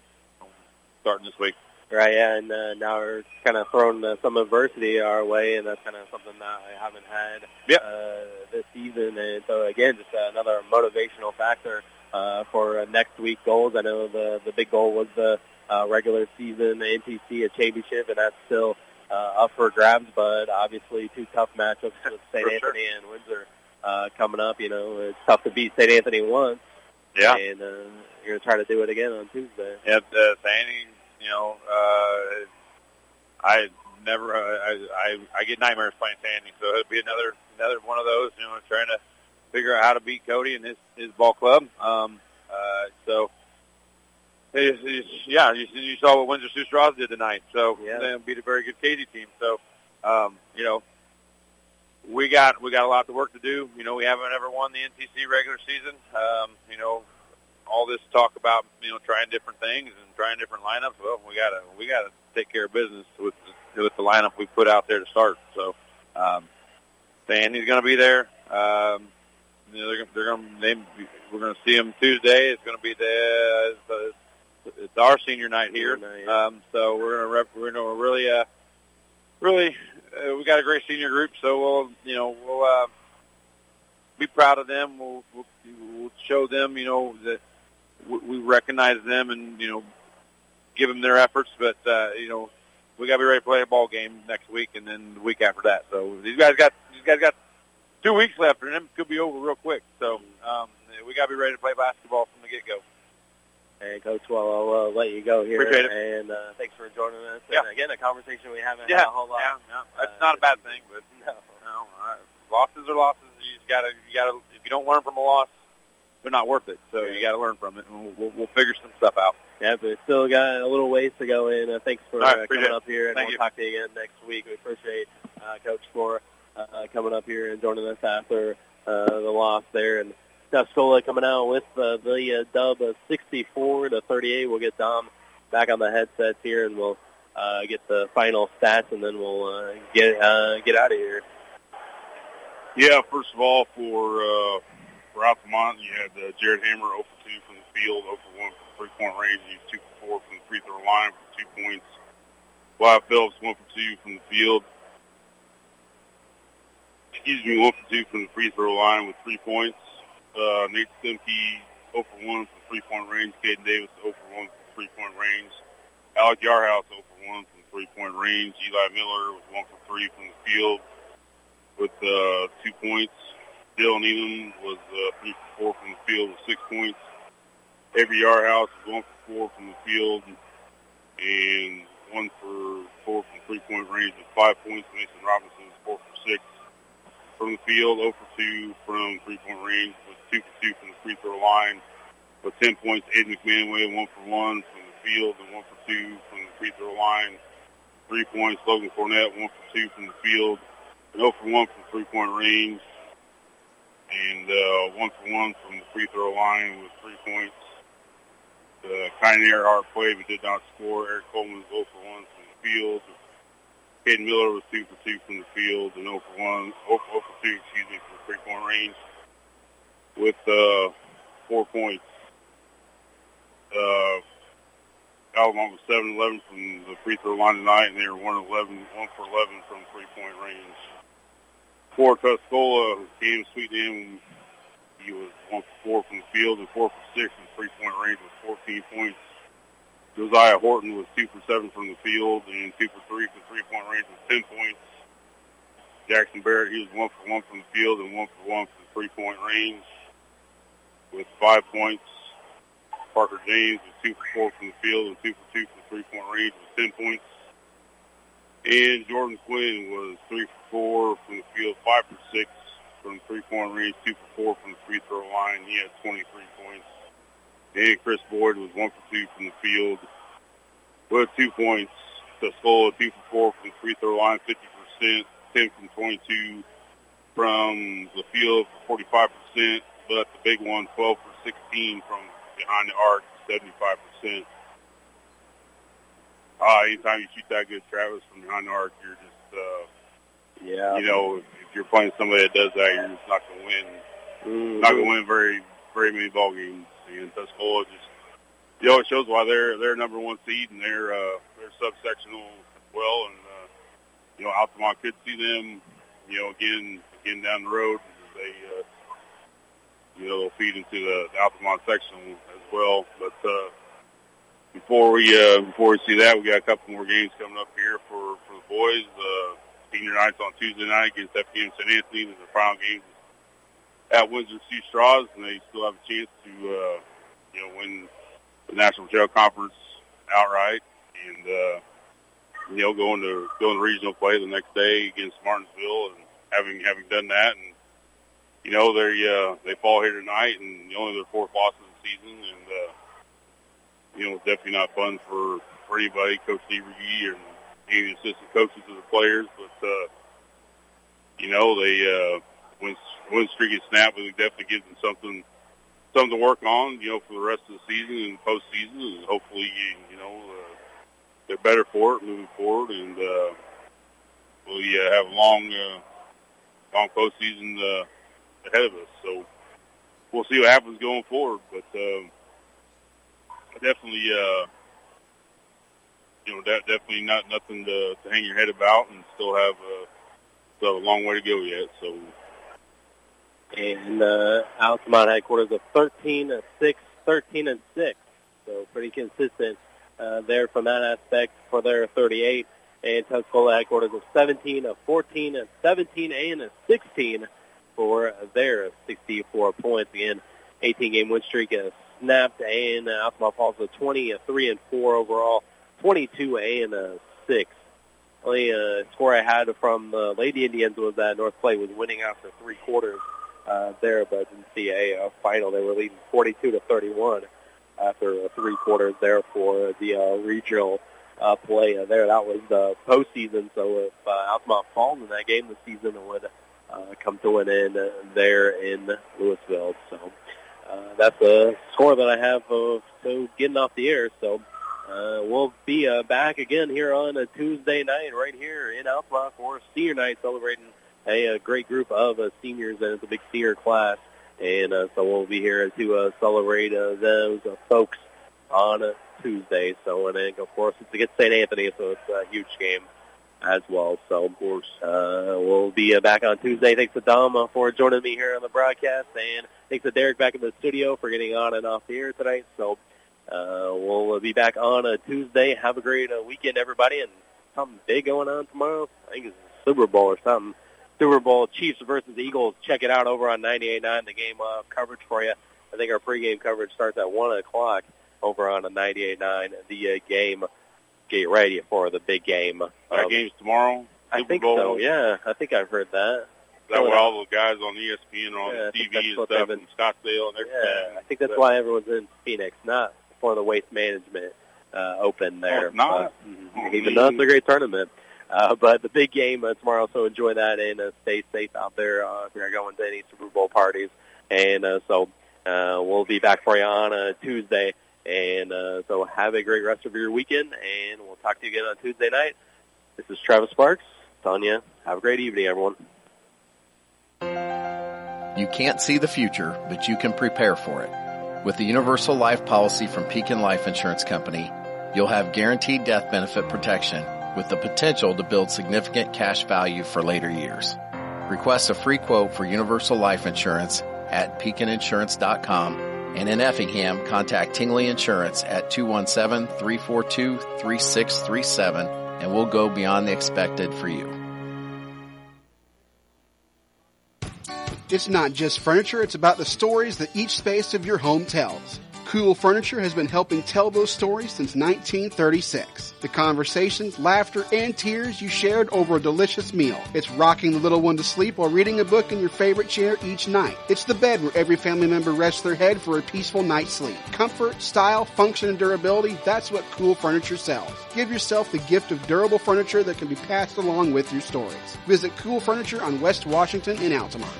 starting this week. Right, yeah, and uh, now we're kind of throwing uh, some adversity our way, and that's kind of something that I haven't had Yep. uh, this season. And so again, just another motivational factor uh, for uh, next week goals. I know the the big goal was the uh, regular season the NTC a championship, and that's still uh, up for grabs. But obviously, two tough matchups with St. For sure. Anthony and Windsor uh, coming up. You know, it's tough to beat St. Anthony once. Yeah. and uh, you're gonna try to do it again on Tuesday. Yeah, uh, Sandy, you know, uh, I never, uh, I, I, I get nightmares playing Sandy, so it'll be another, another one of those, you know, trying to figure out how to beat Cody and his, his ball club. Um, uh, so, it's, it's, yeah, you, you saw what Windsor Stew-Stras did tonight, so Yeah. they beat a very good Casey team. So, um, you know, we got we got a lot of work to do. You know, we haven't ever won the NTC regular season. Um, you know, all this talk about you know trying different things and trying different lineups. Well, we gotta we gotta take care of business with the, with the lineup we put out there to start. So, um, Sandy's going to be there. Um, you know, they're gonna- they're going to they we're going to see them Tuesday. It's going to be the it's, it's our senior night here. Um, so we're going to rep, we're going to really uh, really uh, we got a great senior group. So we'll you know we'll uh, be proud of them. We'll, we'll we'll show them you know that we, we recognize them and you know give them their efforts. But uh, you know we got to be ready to play a ball game next week and then the week after that. So these guys got these guys got two weeks left, and them could be over real quick. So um, we got to be ready to play basketball from the get go. Hey, Coach, well, I'll uh, let you go here. Appreciate it. And uh, thanks for joining us. Yeah. And again, a conversation we haven't Yeah, had a whole lot. yeah, yeah. That's not a bad thing, but no, no, uh, losses are losses. You just gotta, you gotta. If you don't learn from a loss, they're not worth it. So you gotta learn from it, and we'll, we'll, we'll figure some stuff out. Yeah, but still got a little ways to go in. Uh, thanks for right, uh, coming it. up here, and Thank we'll you. talk to you again next week. We appreciate uh, Coach for uh, coming up here and joining us after uh, the loss there. And Tuscola coming out with uh, the uh, dub of 64 to 38. We'll get Dom back on the headsets here, and we'll uh, get the final stats, and then we'll uh, get uh, get out of here. Yeah, first of all, for uh, for Altamont, you had uh, Jared Hammer 0 for 2 from the field, 0 for 1 from three-point range. He was 2 for 4 from the free throw line for 2 points. Wyatt Phillips 1 for 2 from the field. Excuse me, 1 for 2 from the free throw line with 3 points. Uh, Nate Stemke 0 for 1 from three-point range. Caden Davis 0 for 1 from three-point range. Alec Yarhouse 0 for 1 from three-point range. Eli Miller was 1 for 3 from the field with uh, two points. Dylan Elam was uh, three for four from the field with six points. Avery Yarhouse was one for four from the field and one for four from three-point range with five points. Mason Robinson was four for 6 from the field, 0 for 2 from three-point range, with 2 for 2 from the free throw line. With 10 points, Aiden McManway, 1 for 1 from the field and 1 for 2 from the free throw line. Three points, Logan Fournette, 1 for 2 from the field, and 0 for 1 from three-point range. And uh, 1 for 1 from the free throw line with 3 points. Uh, Kynan Earhart played but did not score. Eric Coleman was 0 for 1 from the field. Caden Miller was 2 for 2 from the field and 0 for 1, 0 for 2, excuse me, from three-point range with uh, 4 points. Uh, Altamont was 7-11 from the free throw line tonight, and they were 1-11, 1 for 11 from three-point range. For Tuscola, Cam Sweetnam, he was 1 for 4 from the field and 4 for 6 from three-point range with 14 points. Josiah Horton was 2 for 7 from the field and 2 for 3 from three-point range with 10 points. Jackson Barrett, he was 1 for 1 from the field and 1 for 1 from three-point range with 5 points. Parker James was 2 for 4 from the field and 2 for 2 from three-point range with 10 points. And Jordan Quinn was 3 for 4 from the field, 5 for 6 from three-point range, 2 for 4 from the free throw line. He had 23 points. And Chris Boyd was 1 for 2 from the field with 2 points. Tuscola, 2 for 4 from the free throw line, 50%, 10 from 22 from the field 45%, but the big one, 12 for 16 from behind the arc, 75%. Uh, anytime you shoot that good, Travis, from behind the arc, you're just, uh, yeah. you know, if, if you're playing somebody that does that, you're just not going to win. Mm-hmm. Not going to win very, very many ball games. And Tuscola just, you know, it shows why they're they're number one seed and they're uh, they're subsectional as well. And uh, you know, Altamont could see them, you know, again again down the road. They, uh, you know, they'll feed into the, the Altamont section as well. But uh, before we uh, before we see that, we got a couple more games coming up here for for the boys. Uh, senior nights on Tuesday night against FPM St. Anthony. Is the final game at Windsor Stew-Stras, and they still have a chance to uh, you know win the National Trail Conference outright, and uh, you know going to going to regional play the next day against Martinsville, and having having done that, and you know they uh, they fall here tonight, and only their fourth loss of the season, and uh, you know it's definitely not fun for for anybody, Coach McGee and any assistant coaches of the players, but uh, you know they uh, when win streak is snapped, it definitely gives them something something to work on, you know, for the rest of the season and postseason, and hopefully, you know, uh, they're better for it moving forward, and uh, we'll have a long, uh, long postseason uh, ahead of us. So we'll see what happens going forward, but um, definitely, uh, you know, that definitely not nothing to, to hang your head about, and still have uh, still have a long way to go yet. So and uh, Altamont headquarters of 13 and 6, 13 and 6. So pretty consistent uh, there from that aspect for their 38. And Tuscola headquarters of 17 of 14 and 17 and a 16 for their 64 points. Again, 18 game win streak snapped and uh, Altamont falls to 20, a 3 and 4 overall, 22 a and a 6. Only uh, score I had from the Lady Indians was that North Clay was winning after three quarters uh, there, but in CA uh, final they were leading 42 to 31 after uh, three quarters there for the uh, regional uh, play uh, there. That was the postseason, so if uh, Altamont falls in that game, the season would uh, come to an end uh, there in Louisville. So uh, that's a score that I have of so getting off the air. So uh, we'll be uh, back again here on a Tuesday night right here in Altamont for senior night celebrating a, a great group of uh, seniors, and it's a big senior class. And uh, so we'll be here to uh, celebrate uh, those uh, folks on uh, Tuesday. So, and of course, it's against St. Anthony, so it's a huge game as well. So, of course, uh, we'll be uh, back on Tuesday. Thanks to Dom uh, for joining me here on the broadcast, and thanks to Derek back in the studio for getting on and off the air tonight. So, uh, we'll be back on a Tuesday. Have a great uh, weekend, everybody, and something big going on tomorrow. I think it's Super Bowl or something. Super Bowl Chiefs versus Eagles. Check it out over on 98.9, the game uh, coverage for you. I think our pregame coverage starts at 1 o'clock over on 98.9, the uh, game. Get ready for the big game. That Um, game's tomorrow? I think Bowl. so. Yeah, I think I've heard that. That why all the guys on ESPN are on yeah, TV and stuff in Scottsdale and everything. Yeah, I think that's why everyone's in Phoenix, not for the waste management uh, open there. Oh, not. Uh, even though it's a great tournament. Uh, but the big game uh, tomorrow, so enjoy that and uh, stay safe out there uh, if you're going to any Super Bowl parties. And uh, so uh, we'll be back for you on uh, Tuesday. And uh, so have a great rest of your weekend, and we'll talk to you again on Tuesday night. This is Travis Sparks. Tanya, have a great evening, everyone. You can't see the future, but you can prepare for it. With the Universal Life Policy from Pekin Life Insurance Company, you'll have guaranteed death benefit protection with the potential to build significant cash value for later years. Request a free quote for Universal Life Insurance at pekininsurance.com and in Effingham, contact Tingley Insurance at 217-342-3637 and we'll go beyond the expected for you. It's not just furniture, it's about the stories that each space of your home tells. Cool Furniture has been helping tell those stories since 1936. The conversations, laughter, and tears you shared over a delicious meal. It's rocking the little one to sleep while reading a book in your favorite chair each night. It's the bed where every family member rests their head for a peaceful night's sleep. Comfort, style, function, and durability, that's what Cool Furniture sells. Give yourself the gift of durable furniture that can be passed along with your stories. Visit Cool Furniture on West Washington in Altamont.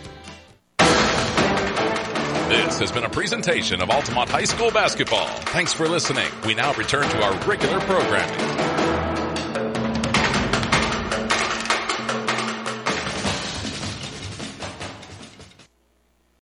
This has been a presentation of Altamont High School basketball. Thanks for listening. We now return to our regular programming.